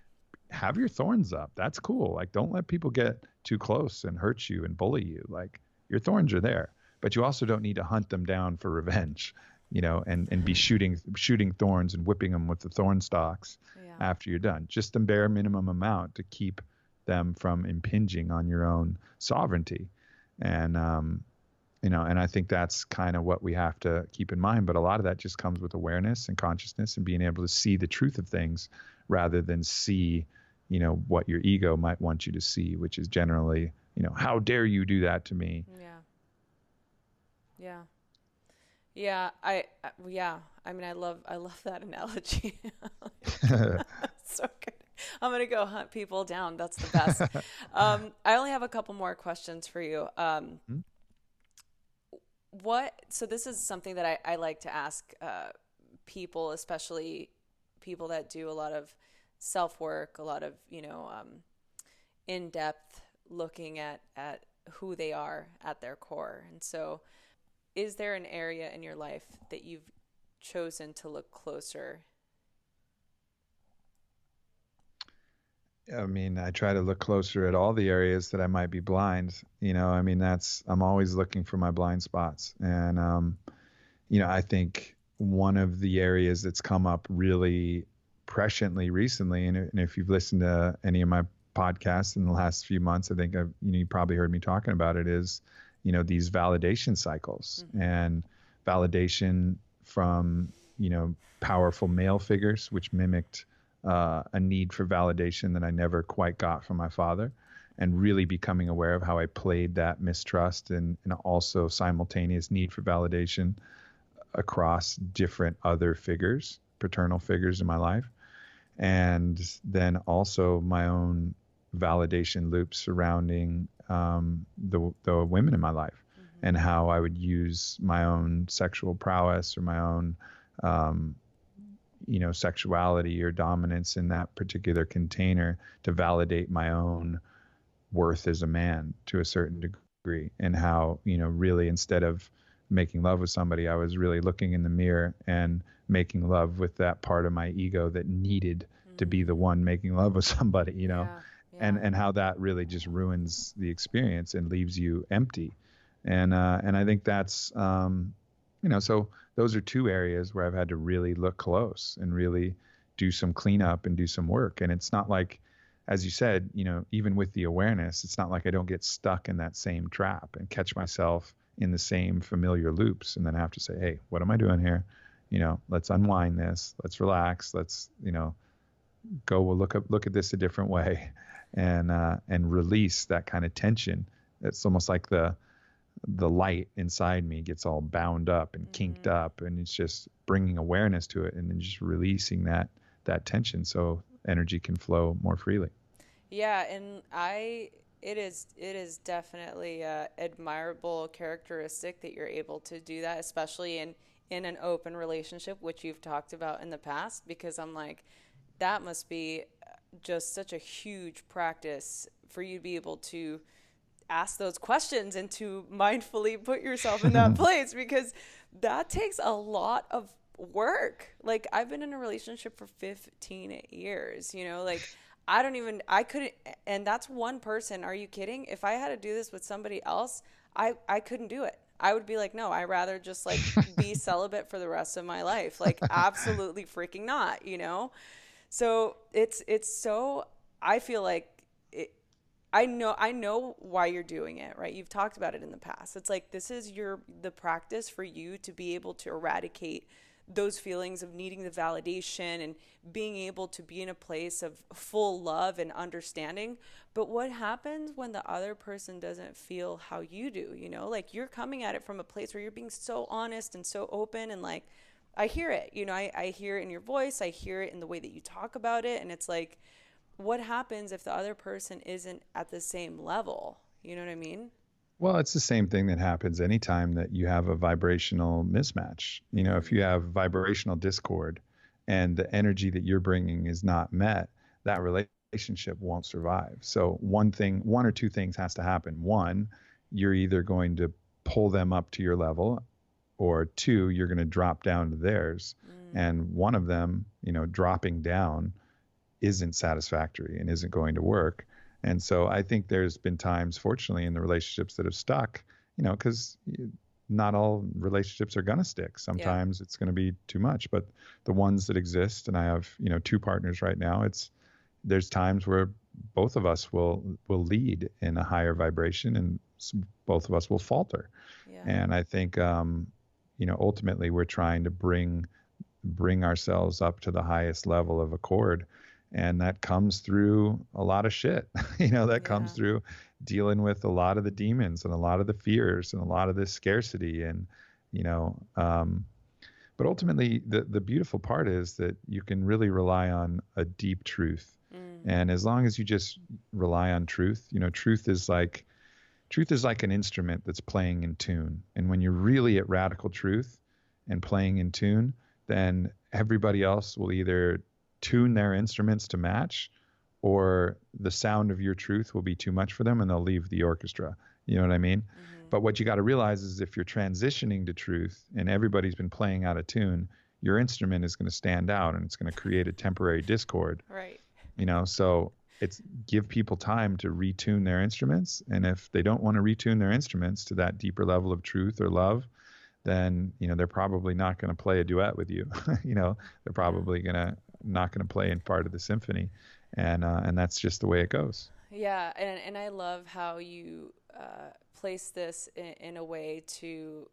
have your thorns up. That's cool. Like don't let people get too close and hurt you and bully you. Like your thorns are there but you also don't need to hunt them down for revenge you know and and be shooting shooting thorns and whipping them with the thorn stalks yeah. after you're done. Just the bare minimum amount to keep them from impinging on your own sovereignty. And, um, you know, and I think that's kind of what we have to keep in mind. But a lot of that just comes with awareness and consciousness and being able to see the truth of things rather than see, you know, what your ego might want you to see, which is generally, you know, how dare you do that to me?
Yeah. Yeah. Yeah, I yeah. I mean, I love I love that analogy. so good. I'm gonna go hunt people down. That's the best. um, I only have a couple more questions for you. Um, hmm? What? So this is something that I, I like to ask uh, people, especially people that do a lot of self work, a lot of you know um, in depth looking at at who they are at their core. And so, is there an area in your life that you've chosen to look closer
I mean, I try to look closer at all the areas that I might be blind. You know, I mean, that's I'm always looking for my blind spots, and um, you know, I think one of the areas that's come up really presciently recently, and, and if you've listened to any of my podcasts in the last few months, I think I've, you know you probably heard me talking about it is, you know, these validation cycles mm-hmm. and validation from you know powerful male figures, which mimicked uh, a need for validation that I never quite got from my father, and really becoming aware of how I played that mistrust and, and also simultaneous need for validation across different other figures, paternal figures in my life, and then also my own validation loops surrounding um, the the women in my life, mm-hmm. and how I would use my own sexual prowess or my own um, you know sexuality or dominance in that particular container to validate my own worth as a man to a certain degree and how you know really instead of making love with somebody i was really looking in the mirror and making love with that part of my ego that needed mm-hmm. to be the mm. one making love with somebody you know yeah, yeah. and and how that really just ruins the experience and leaves you empty and uh and i think that's um you know so those are two areas where i've had to really look close and really do some cleanup and do some work and it's not like as you said, you know, even with the awareness, it's not like I don't get stuck in that same trap and catch myself in the same familiar loops and then have to say, hey, what am I doing here? You know, let's unwind this, let's relax, let's, you know, go we'll look up look at this a different way and uh, and release that kind of tension. It's almost like the the light inside me gets all bound up and kinked mm-hmm. up and it's just bringing awareness to it and then just releasing that that tension so energy can flow more freely.
Yeah, and I it is it is definitely a admirable characteristic that you're able to do that, especially in in an open relationship, which you've talked about in the past. Because I'm like, that must be just such a huge practice for you to be able to ask those questions and to mindfully put yourself in that place because that takes a lot of work. Like I've been in a relationship for 15 years, you know, like I don't even I couldn't and that's one person. Are you kidding? If I had to do this with somebody else, I I couldn't do it. I would be like, no, I rather just like be celibate for the rest of my life. Like absolutely freaking not, you know? So it's it's so I feel like I know I know why you're doing it, right? You've talked about it in the past. It's like this is your the practice for you to be able to eradicate those feelings of needing the validation and being able to be in a place of full love and understanding. But what happens when the other person doesn't feel how you do? You know, like you're coming at it from a place where you're being so honest and so open and like, I hear it. You know, I, I hear it in your voice, I hear it in the way that you talk about it. And it's like, what happens if the other person isn't at the same level? You know what I mean?
Well, it's the same thing that happens anytime that you have a vibrational mismatch. You know, if you have vibrational discord and the energy that you're bringing is not met, that relationship won't survive. So, one thing, one or two things has to happen. One, you're either going to pull them up to your level, or two, you're going to drop down to theirs. Mm. And one of them, you know, dropping down isn't satisfactory and isn't going to work. And so I think there's been times, fortunately, in the relationships that have stuck, you know, because not all relationships are going to stick. Sometimes yeah. it's going to be too much, but the ones that exist, and I have, you know, two partners right now, it's, there's times where both of us will, will lead in a higher vibration and both of us will falter. Yeah. And I think, um, you know, ultimately we're trying to bring, bring ourselves up to the highest level of accord and that comes through a lot of shit you know that yeah. comes through dealing with a lot of the demons and a lot of the fears and a lot of the scarcity and you know um, but ultimately the the beautiful part is that you can really rely on a deep truth mm. and as long as you just rely on truth you know truth is like truth is like an instrument that's playing in tune and when you're really at radical truth and playing in tune then everybody else will either tune their instruments to match or the sound of your truth will be too much for them and they'll leave the orchestra. You know what I mean? Mm-hmm. But what you got to realize is if you're transitioning to truth and everybody's been playing out of tune, your instrument is going to stand out and it's going to create a temporary discord.
Right.
You know, so it's give people time to retune their instruments and if they don't want to retune their instruments to that deeper level of truth or love, then, you know, they're probably not going to play a duet with you. you know, they're probably going to not going to play in part of the symphony, and uh, and that's just the way it goes.
Yeah, and and I love how you uh, place this in, in a way to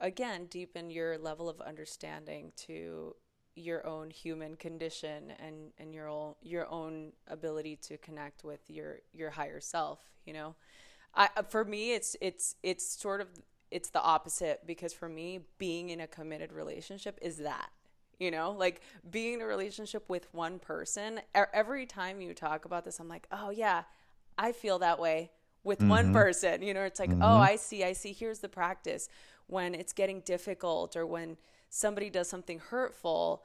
again deepen your level of understanding to your own human condition and and your own your own ability to connect with your your higher self you know i for me it's it's it's sort of it's the opposite because for me being in a committed relationship is that you know like being in a relationship with one person every time you talk about this i'm like oh yeah i feel that way with mm-hmm. one person you know it's like oh, mm-hmm. oh i see i see here's the practice when it's getting difficult or when somebody does something hurtful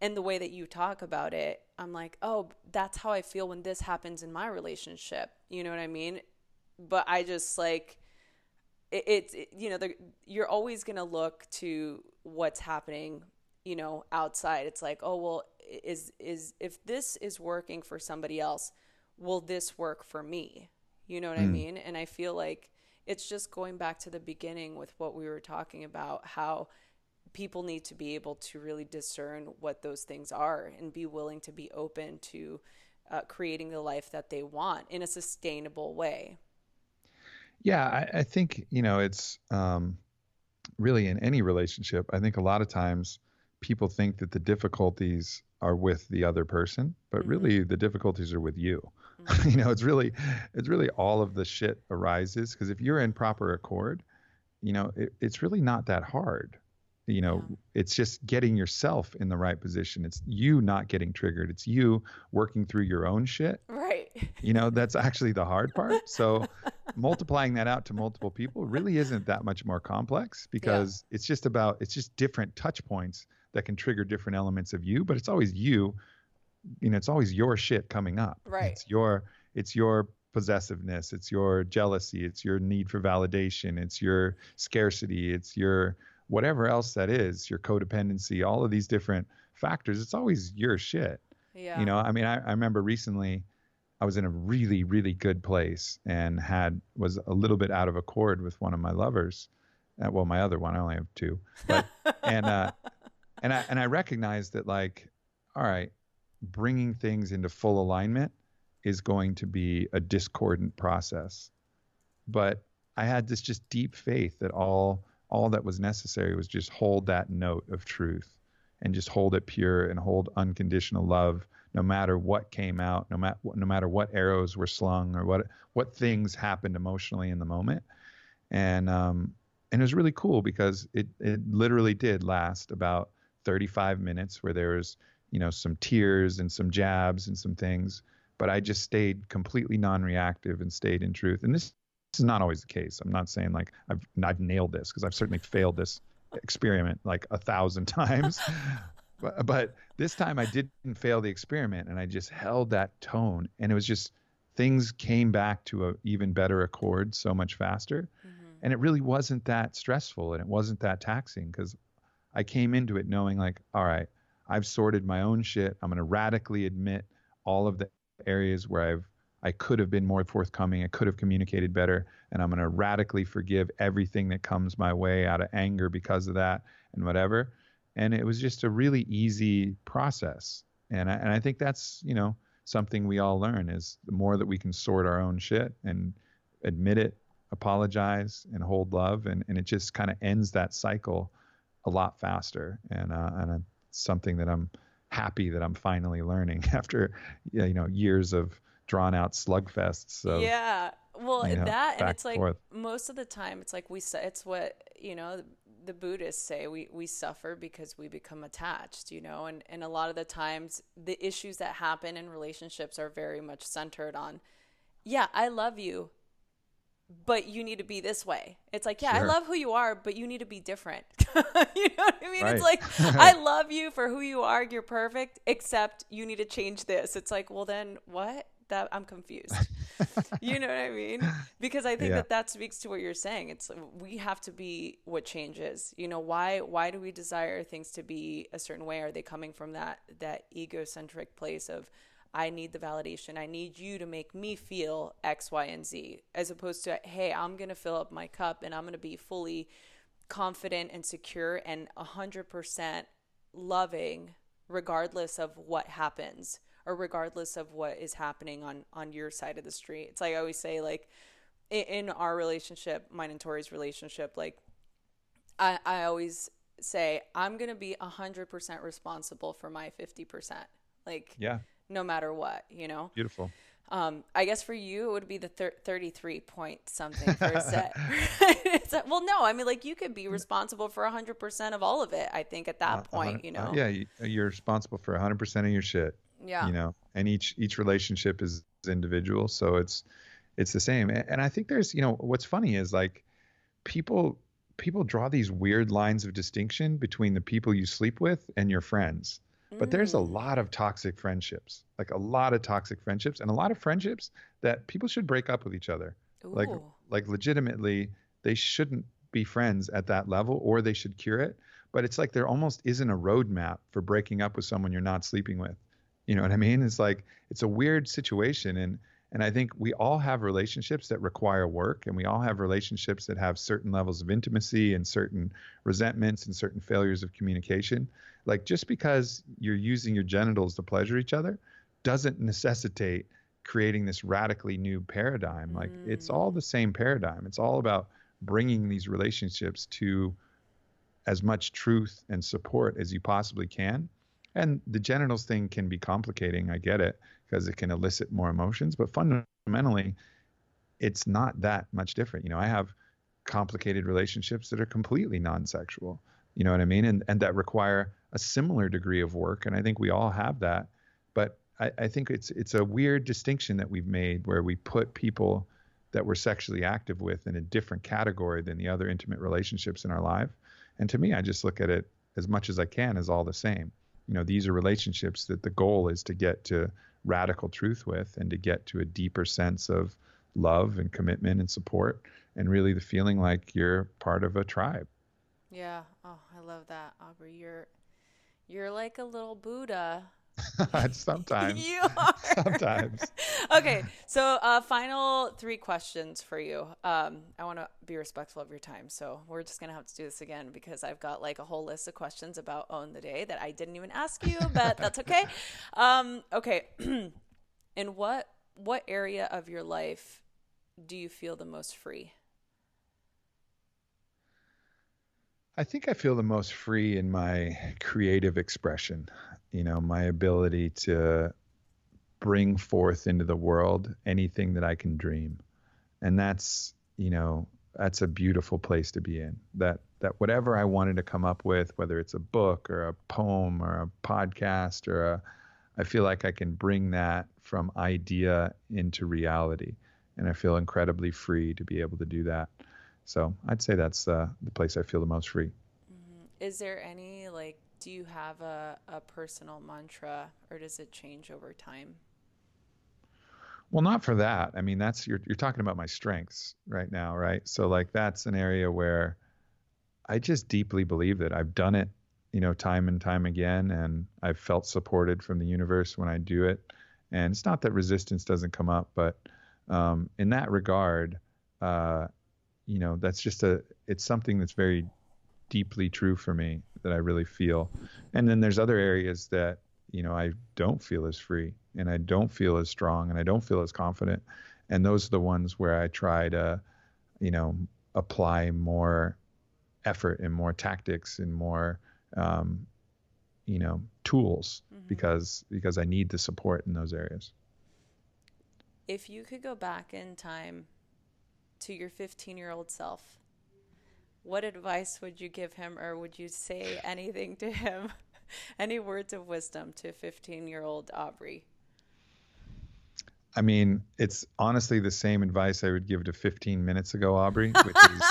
and the way that you talk about it, I'm like, oh, that's how I feel when this happens in my relationship. You know what I mean? But I just like, it's, it, you know, you're always going to look to what's happening, you know, outside. It's like, oh, well, is, is, if this is working for somebody else, will this work for me? You know what mm. I mean? And I feel like it's just going back to the beginning with what we were talking about, how, people need to be able to really discern what those things are and be willing to be open to uh, creating the life that they want in a sustainable way.
Yeah, I, I think, you know, it's um, really in any relationship, I think a lot of times people think that the difficulties are with the other person, but mm-hmm. really the difficulties are with you. Mm-hmm. you know, it's really, it's really all of the shit arises because if you're in proper accord, you know, it, it's really not that hard you know yeah. it's just getting yourself in the right position it's you not getting triggered it's you working through your own shit
right
you know that's actually the hard part so multiplying that out to multiple people really isn't that much more complex because yeah. it's just about it's just different touch points that can trigger different elements of you but it's always you you know it's always your shit coming up
right
it's your it's your possessiveness it's your jealousy it's your need for validation it's your scarcity it's your whatever else that is, your codependency, all of these different factors, it's always your shit.
Yeah.
You know, I mean, I, I remember recently I was in a really, really good place and had was a little bit out of accord with one of my lovers. Uh, well, my other one, I only have two, but, and uh, and I and I recognized that like, all right, bringing things into full alignment is going to be a discordant process, but I had this just deep faith that all all that was necessary was just hold that note of truth and just hold it pure and hold unconditional love no matter what came out no matter no matter what arrows were slung or what what things happened emotionally in the moment. And um and it was really cool because it it literally did last about 35 minutes where there was you know some tears and some jabs and some things but I just stayed completely non-reactive and stayed in truth and this this is not always the case. I'm not saying like I've I've nailed this because I've certainly failed this experiment like a thousand times. but, but this time I didn't fail the experiment and I just held that tone and it was just things came back to a even better accord so much faster. Mm-hmm. And it really wasn't that stressful and it wasn't that taxing because I came into it knowing like, all right, I've sorted my own shit. I'm to radically admit all of the areas where I've I could have been more forthcoming. I could have communicated better. And I'm going to radically forgive everything that comes my way out of anger because of that and whatever. And it was just a really easy process. And I, and I think that's, you know, something we all learn is the more that we can sort our own shit and admit it, apologize and hold love. And, and it just kind of ends that cycle a lot faster. And, uh, and it's something that I'm happy that I'm finally learning after, you know, years of, drawn out slugfests. Of,
yeah. Well, you know, that and it's like forth. most of the time it's like we it's what you know the Buddhists say we we suffer because we become attached, you know, and and a lot of the times the issues that happen in relationships are very much centered on, yeah, I love you, but you need to be this way. It's like, yeah, sure. I love who you are, but you need to be different. you know what I mean? Right. It's like, I love you for who you are. You're perfect, except you need to change this. It's like, well, then what? that I'm confused. you know what I mean? Because I think yeah. that that speaks to what you're saying. It's we have to be what changes. You know, why why do we desire things to be a certain way? Are they coming from that that egocentric place of I need the validation. I need you to make me feel X, Y, and Z, as opposed to, hey, I'm going to fill up my cup and I'm going to be fully confident and secure and 100% loving regardless of what happens or regardless of what is happening on on your side of the street. It's like I always say like in, our relationship, mine and Tori's relationship, like I, I always say I'm going to be 100% responsible for my 50%. Like,
yeah,
no matter what, you know?
beautiful.
Um, I guess for you, it would be the thir- 33 point something for a set. It's like- well, no, I mean, like you could be responsible for 100% of all of it, I think, at that
Uh,
point,
uh,
you
uh,
know?
yeah, you, you're responsible for 100% of your shit.
Yeah.
You know, and each each relationship is individual, so it's it's the same. And, and I think there's, you know, what's funny is like people people draw these weird lines of distinction between the people you sleep with and your friends. But there's a
Mm.
lot of toxic friendships, like a lot of toxic friendships, and a lot of friendships that people should break up with each other. Like, like legitimately, they shouldn't be friends at that level, or they should cure it. But it's like there almost isn't a roadmap for breaking up with someone you're not sleeping with. You know what I mean? It's like it's a weird situation, and and I think we all have relationships that require work, and we all have relationships that have certain levels of intimacy and certain resentments and certain failures of communication. Like just because you're using your genitals to pleasure each other doesn't necessitate creating this radically new paradigm. Like it's
Mm.
all the same paradigm. It's all about bringing these relationships to as much truth and support as you possibly can. And the genitals thing can be complicating. I get it because it can elicit more emotions, but fundamentally, it's not that much different. You know, I have complicated relationships that are completely non-sexual. You know what I mean? And and that require a similar degree of work. And I think we all have that. But I, I think it's it's a weird distinction that we've made where we put people that we're sexually active with in a different category than the other intimate relationships in our life. And to me, I just look at it as much as I can as all the same. You know, these are relationships that the goal is to get to radical truth with and to get to a deeper sense of love and commitment and support and really the feeling like you're part of a tribe.
Yeah. Oh, I love that, Aubrey. You're you're like a little Buddha.
Sometimes.
you are.
Sometimes.
okay, so uh, final three questions for you. Um, I want to be respectful of your time, so we're just gonna have to do this again because I've got like a whole list of questions about own the day that I didn't even ask you, but that's okay. Um, okay, in what what area of your life do you feel the most free?
I think I feel the most free in my creative expression, you know, my ability to bring forth into the world anything that I can dream. And that's, you know, that's a beautiful place to be in. That that whatever I wanted to come up with, whether it's a book or a poem or a podcast or a I feel like I can bring that from idea into reality. And I feel incredibly free to be able to do that. So I'd say that's uh, the place I feel the most free.
Is there any like do you have a, a personal mantra or does it change over time?
Well, not for that. I mean, that's you're you're talking about my strengths right now, right? So like that's an area where I just deeply believe that I've done it, you know, time and time again, and I've felt supported from the universe when I do it. And it's not that resistance doesn't come up, but um, in that regard, uh, you know, that's just a it's something that's very deeply true for me that I really feel. And then there's other areas that you know I don't feel as free and I don't feel as strong and I don't feel as confident. And those are the ones where I try to, you know, apply more effort and more tactics and more, um, you know, tools because because I need the support in those areas.
If you could go back in time to your 15 year old self, what advice would you give him, or would you say anything to him? Any words of wisdom to 15 year old Aubrey?
I mean, it's honestly the same advice I would give to 15 minutes ago, Aubrey, which is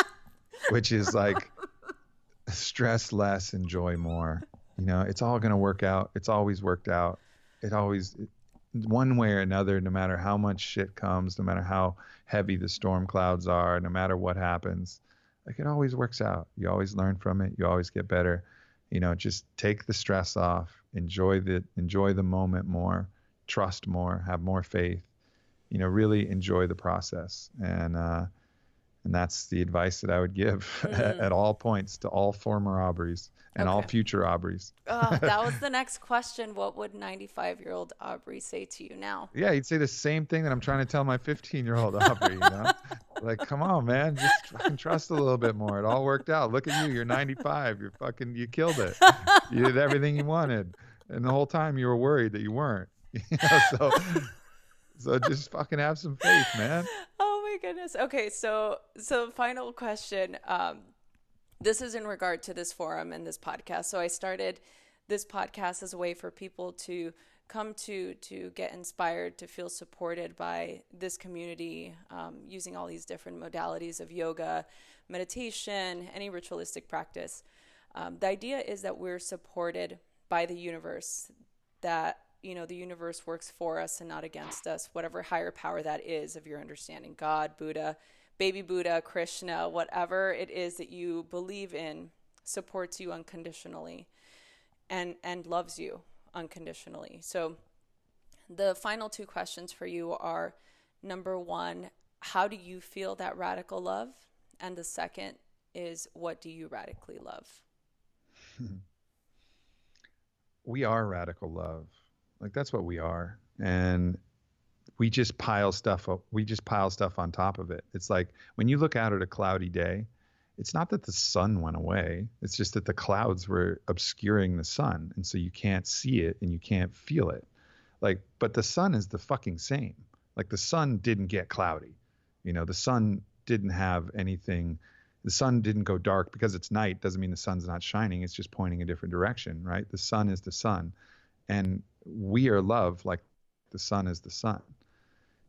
which is like stress less, enjoy more. You know, it's all going to work out. It's always worked out. It always one way or another, no matter how much shit comes, no matter how heavy the storm clouds are, no matter what happens, like it always works out. You always learn from it. You always get better. You know, just take the stress off, enjoy the enjoy the moment more, trust more, have more faith. You know, really enjoy the process. And uh and that's the advice that I would give at, mm. at all points to all former Aubreys and all future Aubreys.
Oh, that was the next question. What would 95 year old Aubrey say to you now?
Yeah, he'd say the same thing that I'm trying to tell my 15 year old Aubrey. You know, like, come on, man, just fucking trust a little bit more. It all worked out. Look at you. You're 95. You're fucking. You killed it. You did everything you wanted, and the whole time you were worried that you weren't. You know, so, so just fucking have some faith, man.
Oh goodness. Okay, so so final question. Um, this is in regard to this forum and this podcast. So I started this podcast as a way for people to come to to get inspired to feel supported by this community um, using all these different modalities of yoga meditation any ritualistic practice um, the idea is that we're supported by the universe that you know the universe works for us and not against us whatever higher power that is of your understanding god buddha baby buddha krishna whatever it is that you believe in supports you unconditionally and and loves you unconditionally. So the final two questions for you are number 1, how do you feel that radical love? And the second is what do you radically love?
we are radical love. Like that's what we are. And we just pile stuff up. We just pile stuff on top of it. It's like when you look out at a cloudy day, it's not that the sun went away. It's just that the clouds were obscuring the sun. And so you can't see it and you can't feel it. Like, but the sun is the fucking same. Like the sun didn't get cloudy. You know, the sun didn't have anything. The sun didn't go dark because it's night doesn't mean the sun's not shining. It's just pointing a different direction, right? The sun is the sun. And we are love like the sun is the sun.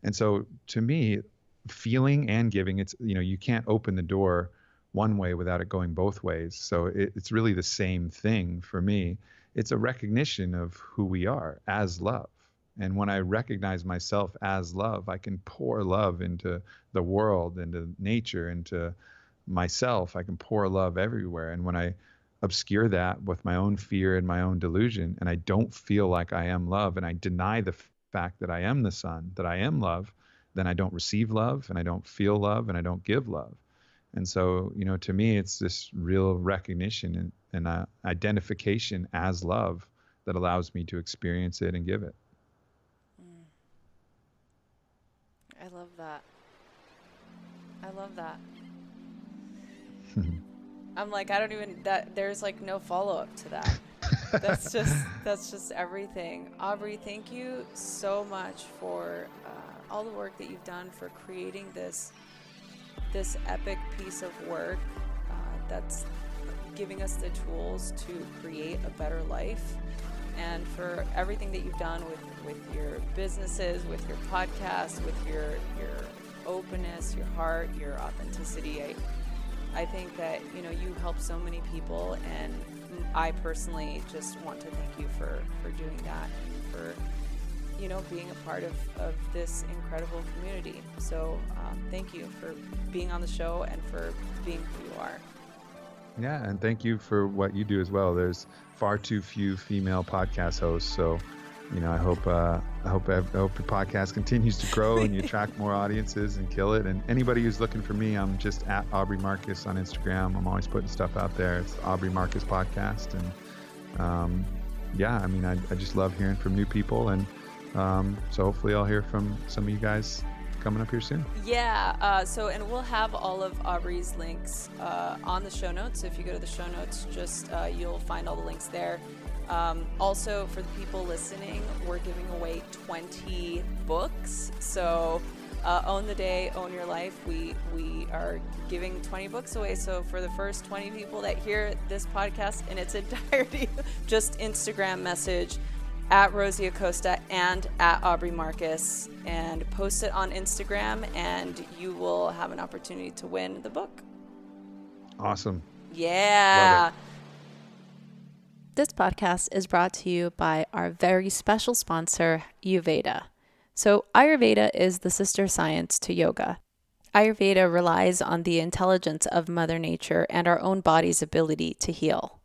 And so to me, feeling and giving, it's, you know, you can't open the door one way without it going both ways. So it, it's really the same thing for me. It's a recognition of who we are as love. And when I recognize myself as love, I can pour love into the world, into nature, into myself. I can pour love everywhere. And when I obscure that with my own fear and my own delusion, and I don't feel like I am love, and I deny the fact that I am the sun, that I am love, then I don't receive love, and I don't feel love, and I don't give love. And so, you know, to me, it's this real recognition and, and uh, identification as love that allows me to experience it and give it. Mm.
I love that. I love that. I'm like, I don't even that. There's like no follow up to that. that's just that's just everything. Aubrey, thank you so much for uh, all the work that you've done for creating this this epic piece of work uh, that's giving us the tools to create a better life and for everything that you've done with, with your businesses, with your podcast, with your your openness, your heart, your authenticity. I I think that you know you help so many people, and I personally just want to thank you for for doing that, for you know, being a part of, of this incredible community. So um, thank you for being on the show and for being who you are.
Yeah, and thank you for what you do as well. There's far too few female podcast hosts, so you know, I hope uh, I hope I hope your podcast continues to grow and you attract more audiences and kill it. And anybody who's looking for me, I'm just at Aubrey Marcus on Instagram. I'm always putting stuff out there. It's Aubrey Marcus podcast, and um, yeah, I mean, I, I just love hearing from new people and um, so hopefully, I'll hear from some of you guys coming up here soon.
Yeah. Uh, so, and we'll have all of Aubrey's links uh, on the show notes. If you go to the show notes, just uh, you'll find all the links there. Um, also, for the people listening, we're giving away 20 books. So, uh, own the day, own your life. We we are giving 20 books away. So for the first 20 people that hear this podcast in its entirety, just Instagram message at Rosie Acosta and at Aubrey Marcus and post it on Instagram, and you will have an opportunity to win the book.
Awesome.
Yeah. This podcast is brought to you by our very special sponsor, Ayurveda. So, Ayurveda is the sister science to yoga. Ayurveda relies on the intelligence of Mother Nature and our own body's ability to heal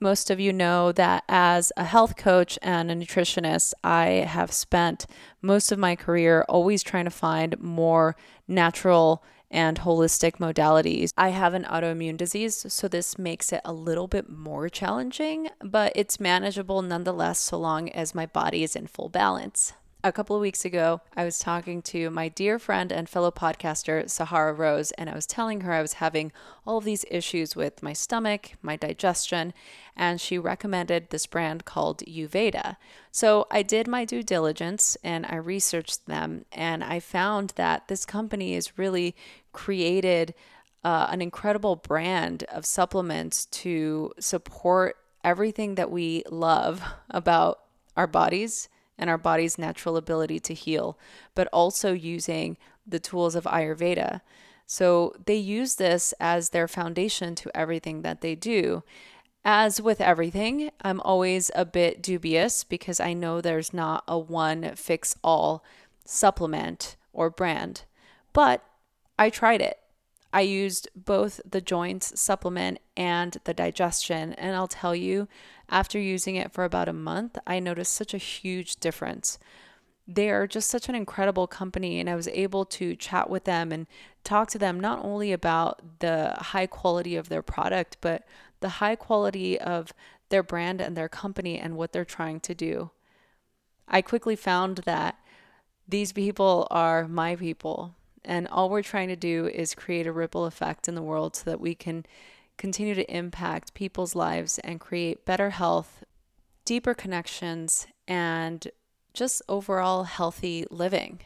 most of you know that as a health coach and a nutritionist, I have spent most of my career always trying to find more natural and holistic modalities. I have an autoimmune disease, so this makes it a little bit more challenging, but it's manageable nonetheless so long as my body is in full balance. A couple of weeks ago, I was talking to my dear friend and fellow podcaster, Sahara Rose, and I was telling her I was having all of these issues with my stomach, my digestion, and she recommended this brand called Youveda. So I did my due diligence and I researched them, and I found that this company is really created uh, an incredible brand of supplements to support everything that we love about our bodies and our body's natural ability to heal, but also using the tools of Ayurveda. So they use this as their foundation to everything that they do. As with everything, I'm always a bit dubious because I know there's not a one fix all supplement or brand, but I tried it. I used both the joints supplement and the digestion, and I'll tell you, after using it for about a month, I noticed such a huge difference. They are just such an incredible company, and I was able to chat with them and talk to them not only about the high quality of their product, but the high quality of their brand and their company and what they're trying to do. I quickly found that these people are my people and all we're trying to do is create a ripple effect in the world so that we can continue to impact people's lives and create better health, deeper connections, and just overall healthy living.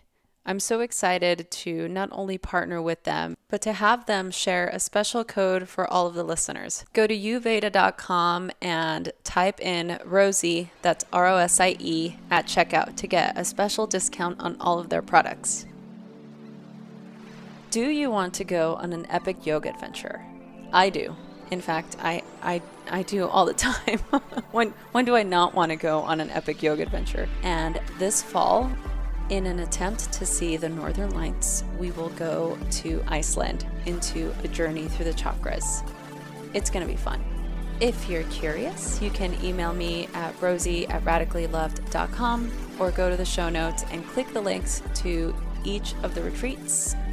I'm so excited to not only partner with them, but to have them share a special code for all of the listeners. Go to youveda.com and type in Rosie, that's R O S I E, at checkout to get a special discount on all of their products. Do you want to go on an epic yoga adventure? I do. In fact, I, I, I do all the time. when, when do I not want to go on an epic yoga adventure? And this fall, in an attempt to see the northern lights, we will go to Iceland into a journey through the chakras. It's going to be fun. If you're curious, you can email me at rosie at radicallyloved.com or go to the show notes and click the links to each of the retreats